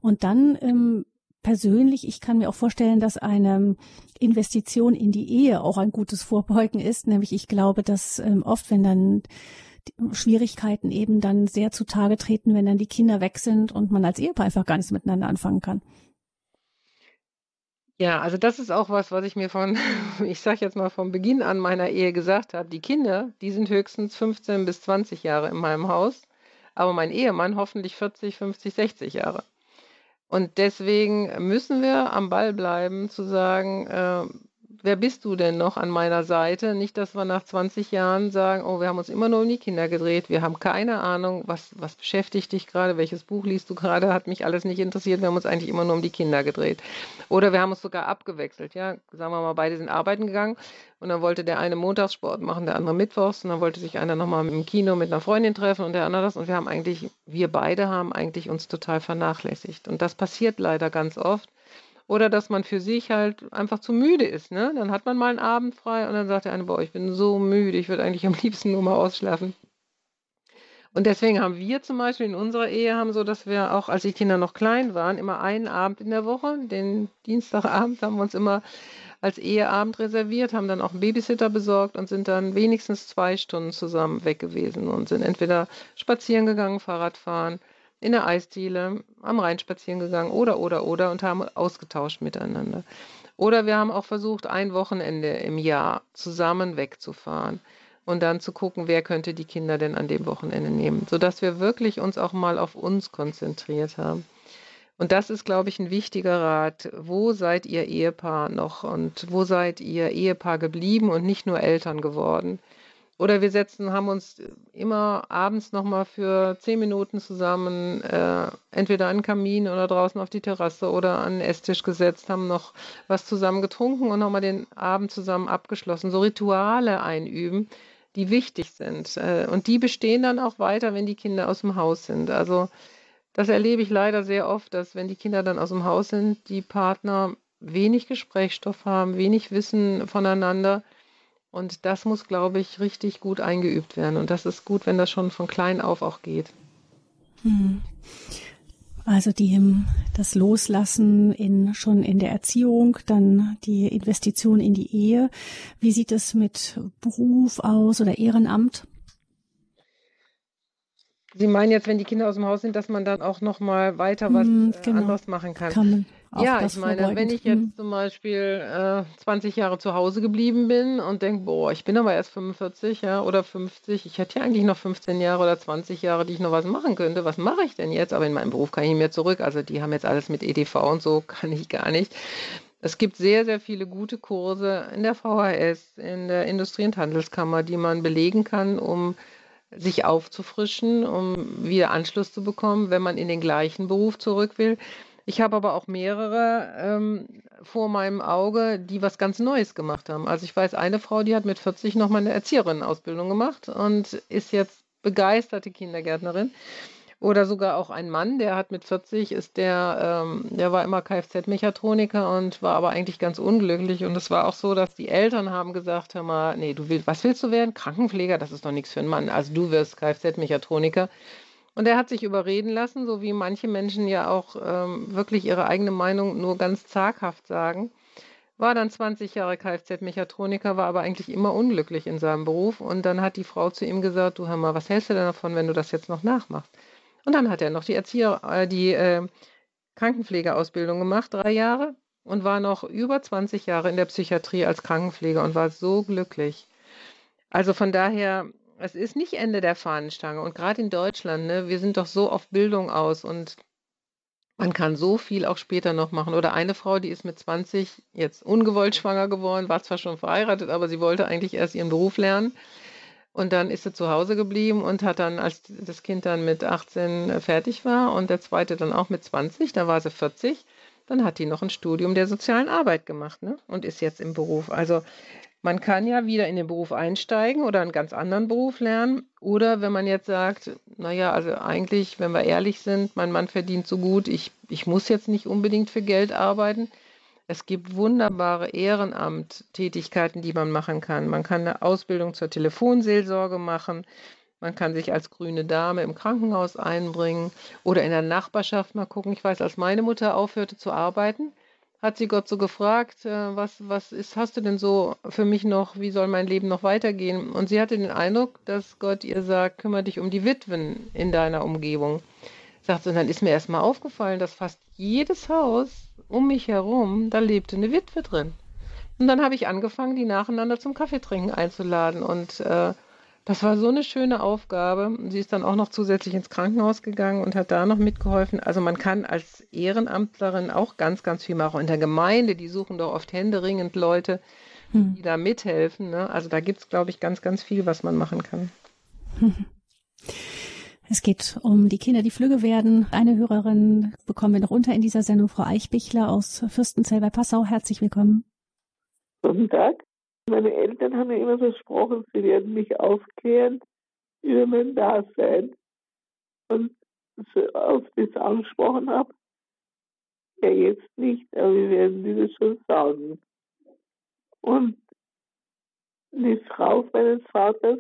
Und dann ähm, persönlich, ich kann mir auch vorstellen, dass eine Investition in die Ehe auch ein gutes Vorbeugen ist. Nämlich ich glaube, dass ähm, oft, wenn dann Schwierigkeiten eben dann sehr zutage treten, wenn dann die Kinder weg sind und man als Ehepaar einfach gar nichts miteinander anfangen kann. Ja, also das ist auch was, was ich mir von, ich sage jetzt mal von Beginn an meiner Ehe gesagt habe. Die Kinder, die sind höchstens 15 bis 20 Jahre in meinem Haus, aber mein Ehemann hoffentlich 40, 50, 60 Jahre. Und deswegen müssen wir am Ball bleiben, zu sagen, äh, wer bist du denn noch an meiner Seite? Nicht, dass wir nach 20 Jahren sagen, oh, wir haben uns immer nur um die Kinder gedreht, wir haben keine Ahnung, was, was beschäftigt dich gerade, welches Buch liest du gerade, hat mich alles nicht interessiert, wir haben uns eigentlich immer nur um die Kinder gedreht. Oder wir haben uns sogar abgewechselt, ja, sagen wir mal, beide sind arbeiten gegangen und dann wollte der eine Montagssport machen, der andere Mittwochs und dann wollte sich einer nochmal im Kino mit einer Freundin treffen und der andere das und wir haben eigentlich, wir beide haben eigentlich uns total vernachlässigt und das passiert leider ganz oft oder dass man für sich halt einfach zu müde ist. Ne? Dann hat man mal einen Abend frei und dann sagt der eine, boah, ich bin so müde, ich würde eigentlich am liebsten nur mal ausschlafen. Und deswegen haben wir zum Beispiel in unserer Ehe haben so, dass wir auch, als die Kinder noch klein waren, immer einen Abend in der Woche, den Dienstagabend haben wir uns immer als Eheabend reserviert, haben dann auch einen Babysitter besorgt und sind dann wenigstens zwei Stunden zusammen weg gewesen und sind entweder spazieren gegangen, Fahrrad fahren in der Eisdiele, am Rhein spazieren gegangen oder, oder, oder und haben ausgetauscht miteinander. Oder wir haben auch versucht, ein Wochenende im Jahr zusammen wegzufahren und dann zu gucken, wer könnte die Kinder denn an dem Wochenende nehmen, sodass wir wirklich uns auch mal auf uns konzentriert haben. Und das ist, glaube ich, ein wichtiger Rat. Wo seid ihr Ehepaar noch und wo seid ihr Ehepaar geblieben und nicht nur Eltern geworden? Oder wir setzen, haben uns immer abends nochmal für zehn Minuten zusammen äh, entweder an den Kamin oder draußen auf die Terrasse oder an den Esstisch gesetzt, haben noch was zusammen getrunken und nochmal den Abend zusammen abgeschlossen. So Rituale einüben, die wichtig sind. Äh, und die bestehen dann auch weiter, wenn die Kinder aus dem Haus sind. Also das erlebe ich leider sehr oft, dass wenn die Kinder dann aus dem Haus sind, die Partner wenig Gesprächsstoff haben, wenig Wissen voneinander. Und das muss, glaube ich, richtig gut eingeübt werden. Und das ist gut, wenn das schon von klein auf auch geht. Hm. Also die, das Loslassen in, schon in der Erziehung, dann die Investition in die Ehe. Wie sieht es mit Beruf aus oder Ehrenamt? Sie meinen jetzt, wenn die Kinder aus dem Haus sind, dass man dann auch noch mal weiter was hm, genau. anderes machen kann? kann ja, ich meine, wenn ich jetzt hm. zum Beispiel äh, 20 Jahre zu Hause geblieben bin und denke, boah, ich bin aber erst 45 ja, oder 50, ich hätte ja eigentlich noch 15 Jahre oder 20 Jahre, die ich noch was machen könnte. Was mache ich denn jetzt? Aber in meinem Beruf kann ich nicht mehr zurück. Also die haben jetzt alles mit EDV und so, kann ich gar nicht. Es gibt sehr, sehr viele gute Kurse in der VHS, in der Industrie- und Handelskammer, die man belegen kann, um sich aufzufrischen, um wieder Anschluss zu bekommen, wenn man in den gleichen Beruf zurück will. Ich habe aber auch mehrere ähm, vor meinem Auge, die was ganz Neues gemacht haben. Also ich weiß, eine Frau, die hat mit 40 nochmal eine Erzieherinnenausbildung gemacht und ist jetzt begeisterte Kindergärtnerin. Oder sogar auch ein Mann, der hat mit 40, ist der, ähm, der war immer Kfz-Mechatroniker und war aber eigentlich ganz unglücklich. Und es war auch so, dass die Eltern haben gesagt, hör mal, nee, du willst, was willst du werden? Krankenpfleger, das ist doch nichts für einen Mann. Also du wirst Kfz-Mechatroniker. Und er hat sich überreden lassen, so wie manche Menschen ja auch ähm, wirklich ihre eigene Meinung nur ganz zaghaft sagen. War dann 20 Jahre Kfz-Mechatroniker, war aber eigentlich immer unglücklich in seinem Beruf. Und dann hat die Frau zu ihm gesagt, du hör mal, was hältst du denn davon, wenn du das jetzt noch nachmachst? Und dann hat er noch die Erzieher, äh, die äh, Krankenpflegeausbildung gemacht, drei Jahre, und war noch über 20 Jahre in der Psychiatrie als Krankenpfleger und war so glücklich. Also von daher es ist nicht Ende der Fahnenstange. Und gerade in Deutschland, ne, wir sind doch so auf Bildung aus und man kann so viel auch später noch machen. Oder eine Frau, die ist mit 20 jetzt ungewollt schwanger geworden, war zwar schon verheiratet, aber sie wollte eigentlich erst ihren Beruf lernen. Und dann ist sie zu Hause geblieben und hat dann, als das Kind dann mit 18 fertig war und der zweite dann auch mit 20, da war sie 40, dann hat die noch ein Studium der sozialen Arbeit gemacht ne? und ist jetzt im Beruf. Also man kann ja wieder in den Beruf einsteigen oder einen ganz anderen Beruf lernen. Oder wenn man jetzt sagt, naja, also eigentlich, wenn wir ehrlich sind, mein Mann verdient so gut, ich, ich muss jetzt nicht unbedingt für Geld arbeiten. Es gibt wunderbare Ehrenamttätigkeiten, die man machen kann. Man kann eine Ausbildung zur Telefonseelsorge machen. Man kann sich als grüne Dame im Krankenhaus einbringen oder in der Nachbarschaft mal gucken. Ich weiß, als meine Mutter aufhörte zu arbeiten, hat sie Gott so gefragt, äh, was, was ist, hast du denn so für mich noch, wie soll mein Leben noch weitergehen? Und sie hatte den Eindruck, dass Gott ihr sagt, kümmere dich um die Witwen in deiner Umgebung. Sagt und dann ist mir erstmal aufgefallen, dass fast jedes Haus um mich herum, da lebte eine Witwe drin. Und dann habe ich angefangen, die nacheinander zum Kaffeetrinken einzuladen. Und äh, das war so eine schöne Aufgabe. Sie ist dann auch noch zusätzlich ins Krankenhaus gegangen und hat da noch mitgeholfen. Also man kann als Ehrenamtlerin auch ganz, ganz viel machen. In der Gemeinde, die suchen doch oft händeringend Leute, hm. die da mithelfen. Ne? Also da gibt es, glaube ich, ganz, ganz viel, was man machen kann. Es geht um die Kinder, die Flügge werden. Eine Hörerin bekommen wir noch unter in dieser Sendung, Frau Eichbichler aus Fürstenzell bei Passau. Herzlich willkommen. Guten Tag. Meine Eltern haben mir immer versprochen, sie werden mich aufklären über mein Dasein. Und so oft ich es angesprochen habe, ja jetzt nicht, aber wir werden dir das schon sagen. Und die Frau meines Vaters,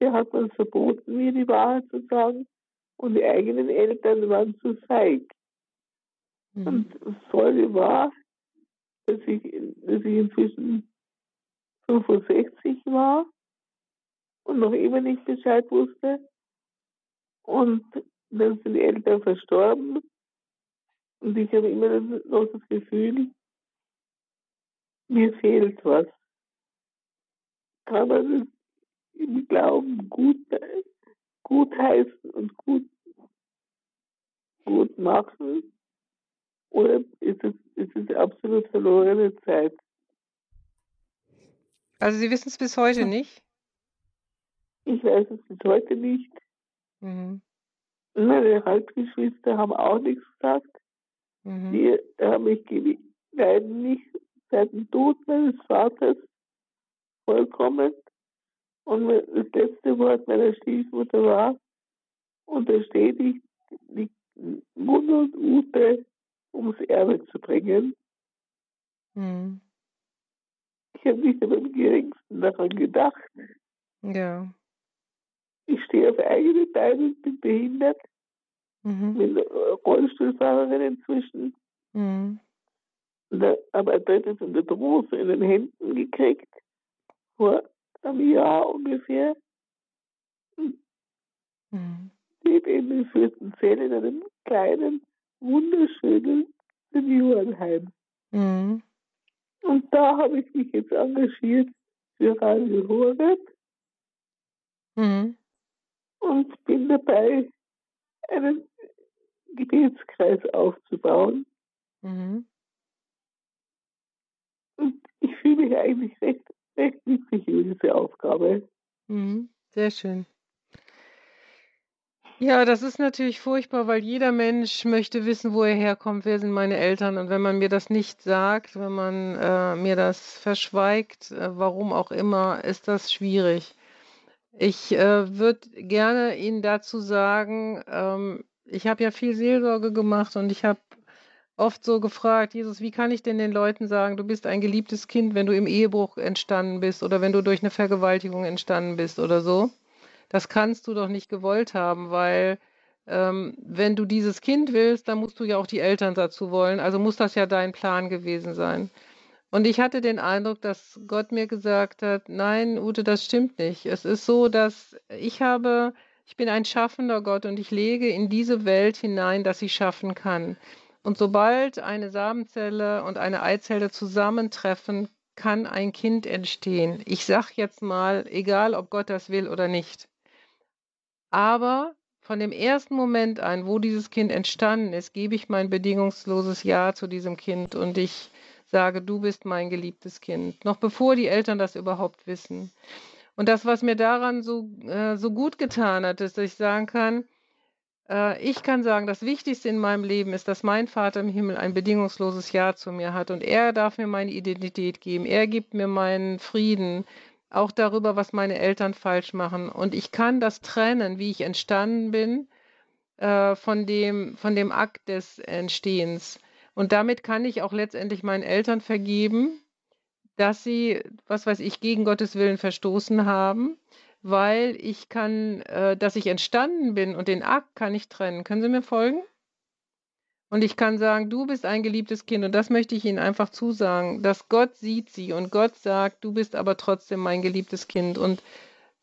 die hat uns verboten, mir die Wahrheit zu sagen. Und die eigenen Eltern waren zu feig. Mhm. Und das Tolle war, dass ich, dass ich inzwischen 65 war und noch immer nicht Bescheid wusste. Und dann sind die Eltern verstorben. Und ich habe immer noch das Gefühl, mir fehlt was. Kann man es im Glauben gut, heißen und gut, gut machen? Oder ist es, ist es absolut verlorene Zeit? Also Sie wissen es bis heute nicht? Ich weiß es bis heute nicht. Mhm. Meine Halbgeschwister haben auch nichts gesagt. Mhm. Die haben mich leider nicht seit dem Tod meines Vaters vollkommen. Und das letzte Wort meiner Stiefmutter war, untersteh dich, die Mund und Ute ums Erbe zu bringen. Mhm. Ich habe nicht am geringsten daran gedacht. Ja. Ich stehe auf eigene Beine und bin behindert. Mhm. Bin Rollstuhlfahrerin inzwischen. Mhm. Aber drittes und eine Dose in den Händen gekriegt. Vor einem Jahr ungefähr. Mhm. Lebe in den Fürstenzell in einem kleinen, wunderschönen Seniorenheim. Mhm. Und da habe ich mich jetzt engagiert für Radio Horeb. Mhm. Und bin dabei, einen Gebetskreis aufzubauen. Mhm. Und ich fühle mich eigentlich recht, recht glücklich über diese Aufgabe. Mhm. Sehr schön. Ja, das ist natürlich furchtbar, weil jeder Mensch möchte wissen, wo er herkommt, wer sind meine Eltern. Und wenn man mir das nicht sagt, wenn man äh, mir das verschweigt, äh, warum auch immer, ist das schwierig. Ich äh, würde gerne Ihnen dazu sagen, ähm, ich habe ja viel Seelsorge gemacht und ich habe oft so gefragt, Jesus, wie kann ich denn den Leuten sagen, du bist ein geliebtes Kind, wenn du im Ehebruch entstanden bist oder wenn du durch eine Vergewaltigung entstanden bist oder so? Das kannst du doch nicht gewollt haben, weil ähm, wenn du dieses Kind willst, dann musst du ja auch die Eltern dazu wollen. Also muss das ja dein Plan gewesen sein. Und ich hatte den Eindruck, dass Gott mir gesagt hat, nein, Ute, das stimmt nicht. Es ist so, dass ich habe, ich bin ein schaffender Gott und ich lege in diese Welt hinein, dass sie schaffen kann. Und sobald eine Samenzelle und eine Eizelle zusammentreffen, kann ein Kind entstehen. Ich sage jetzt mal, egal ob Gott das will oder nicht. Aber von dem ersten Moment an, wo dieses Kind entstanden ist, gebe ich mein bedingungsloses Ja zu diesem Kind und ich sage, du bist mein geliebtes Kind, noch bevor die Eltern das überhaupt wissen. Und das, was mir daran so, äh, so gut getan hat, ist, dass ich sagen kann, ich kann sagen, das Wichtigste in meinem Leben ist, dass mein Vater im Himmel ein bedingungsloses Ja zu mir hat und er darf mir meine Identität geben, er gibt mir meinen Frieden, auch darüber, was meine Eltern falsch machen. Und ich kann das trennen, wie ich entstanden bin, äh, von, dem, von dem Akt des Entstehens. Und damit kann ich auch letztendlich meinen Eltern vergeben, dass sie, was weiß ich, gegen Gottes Willen verstoßen haben, weil ich kann, äh, dass ich entstanden bin und den Akt kann ich trennen. Können Sie mir folgen? Und ich kann sagen, du bist ein geliebtes Kind. Und das möchte ich Ihnen einfach zusagen, dass Gott sieht sie und Gott sagt, du bist aber trotzdem mein geliebtes Kind. Und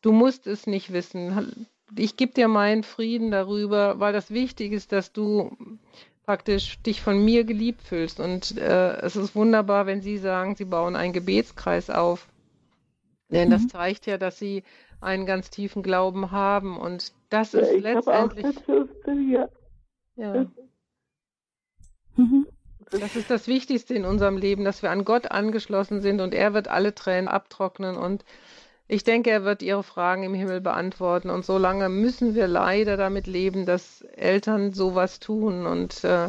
du musst es nicht wissen. Ich gebe dir meinen Frieden darüber, weil das wichtig ist, dass du praktisch dich von mir geliebt fühlst. Und äh, es ist wunderbar, wenn Sie sagen, Sie bauen einen Gebetskreis auf. Denn mhm. das zeigt ja, dass Sie einen ganz tiefen Glauben haben. Und das ja, ist ich letztendlich. Auch 15, ja. ja. Mhm. Das ist das Wichtigste in unserem Leben, dass wir an Gott angeschlossen sind und er wird alle Tränen abtrocknen und ich denke, er wird ihre Fragen im Himmel beantworten und so lange müssen wir leider damit leben, dass Eltern sowas tun und äh,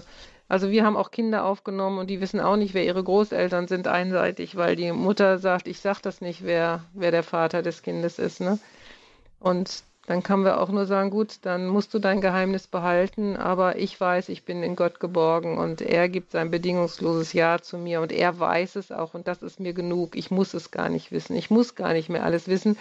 also wir haben auch Kinder aufgenommen und die wissen auch nicht, wer ihre Großeltern sind einseitig, weil die Mutter sagt, ich sag das nicht, wer, wer der Vater des Kindes ist. Ne? Und dann können wir auch nur sagen, gut, dann musst du dein Geheimnis behalten, aber ich weiß, ich bin in Gott geborgen und er gibt sein bedingungsloses Ja zu mir und er weiß es auch und das ist mir genug. Ich muss es gar nicht wissen. Ich muss gar nicht mehr alles wissen.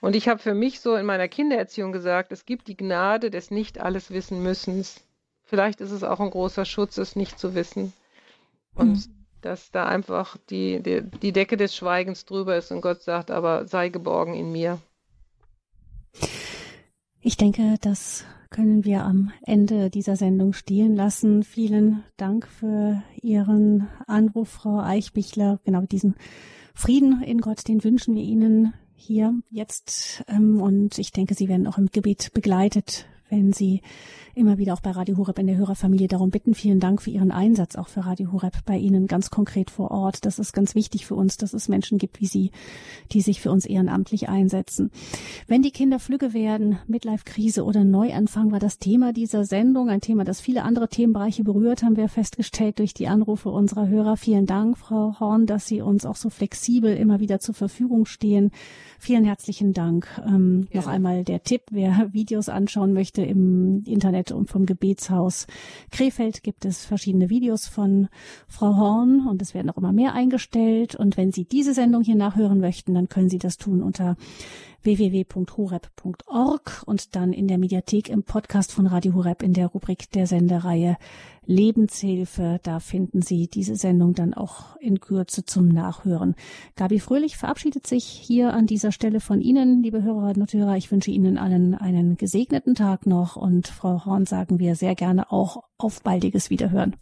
Und ich habe für mich so in meiner Kindererziehung gesagt, es gibt die Gnade des nicht alles wissen müssens. Vielleicht ist es auch ein großer Schutz, es nicht zu wissen. Und mhm. dass da einfach die, die, die Decke des Schweigens drüber ist und Gott sagt, aber sei geborgen in mir. Ich denke, das können wir am Ende dieser Sendung stehen lassen. Vielen Dank für Ihren Anruf, Frau Eichbichler. Genau diesen Frieden in Gott, den wünschen wir Ihnen hier jetzt. Ähm, und ich denke, Sie werden auch im Gebet begleitet, wenn Sie immer wieder auch bei Radio Horeb in der Hörerfamilie darum bitten. Vielen Dank für Ihren Einsatz, auch für Radio Horeb bei Ihnen ganz konkret vor Ort. Das ist ganz wichtig für uns, dass es Menschen gibt wie Sie, die sich für uns ehrenamtlich einsetzen. Wenn die Kinder flügge werden, Midlife-Krise oder Neuanfang war das Thema dieser Sendung, ein Thema, das viele andere Themenbereiche berührt, haben wir festgestellt durch die Anrufe unserer Hörer. Vielen Dank, Frau Horn, dass Sie uns auch so flexibel immer wieder zur Verfügung stehen. Vielen herzlichen Dank. Ähm, noch einmal der Tipp, wer Videos anschauen möchte im Internet und vom Gebetshaus Krefeld gibt es verschiedene Videos von Frau Horn und es werden auch immer mehr eingestellt. Und wenn Sie diese Sendung hier nachhören möchten, dann können Sie das tun unter www.horeb.org und dann in der Mediathek im Podcast von Radio Horeb in der Rubrik der Sendereihe Lebenshilfe. Da finden Sie diese Sendung dann auch in Kürze zum Nachhören. Gabi Fröhlich verabschiedet sich hier an dieser Stelle von Ihnen, liebe Hörerinnen und Hörer. Ich wünsche Ihnen allen einen gesegneten Tag noch und Frau Horn sagen wir sehr gerne auch auf baldiges Wiederhören.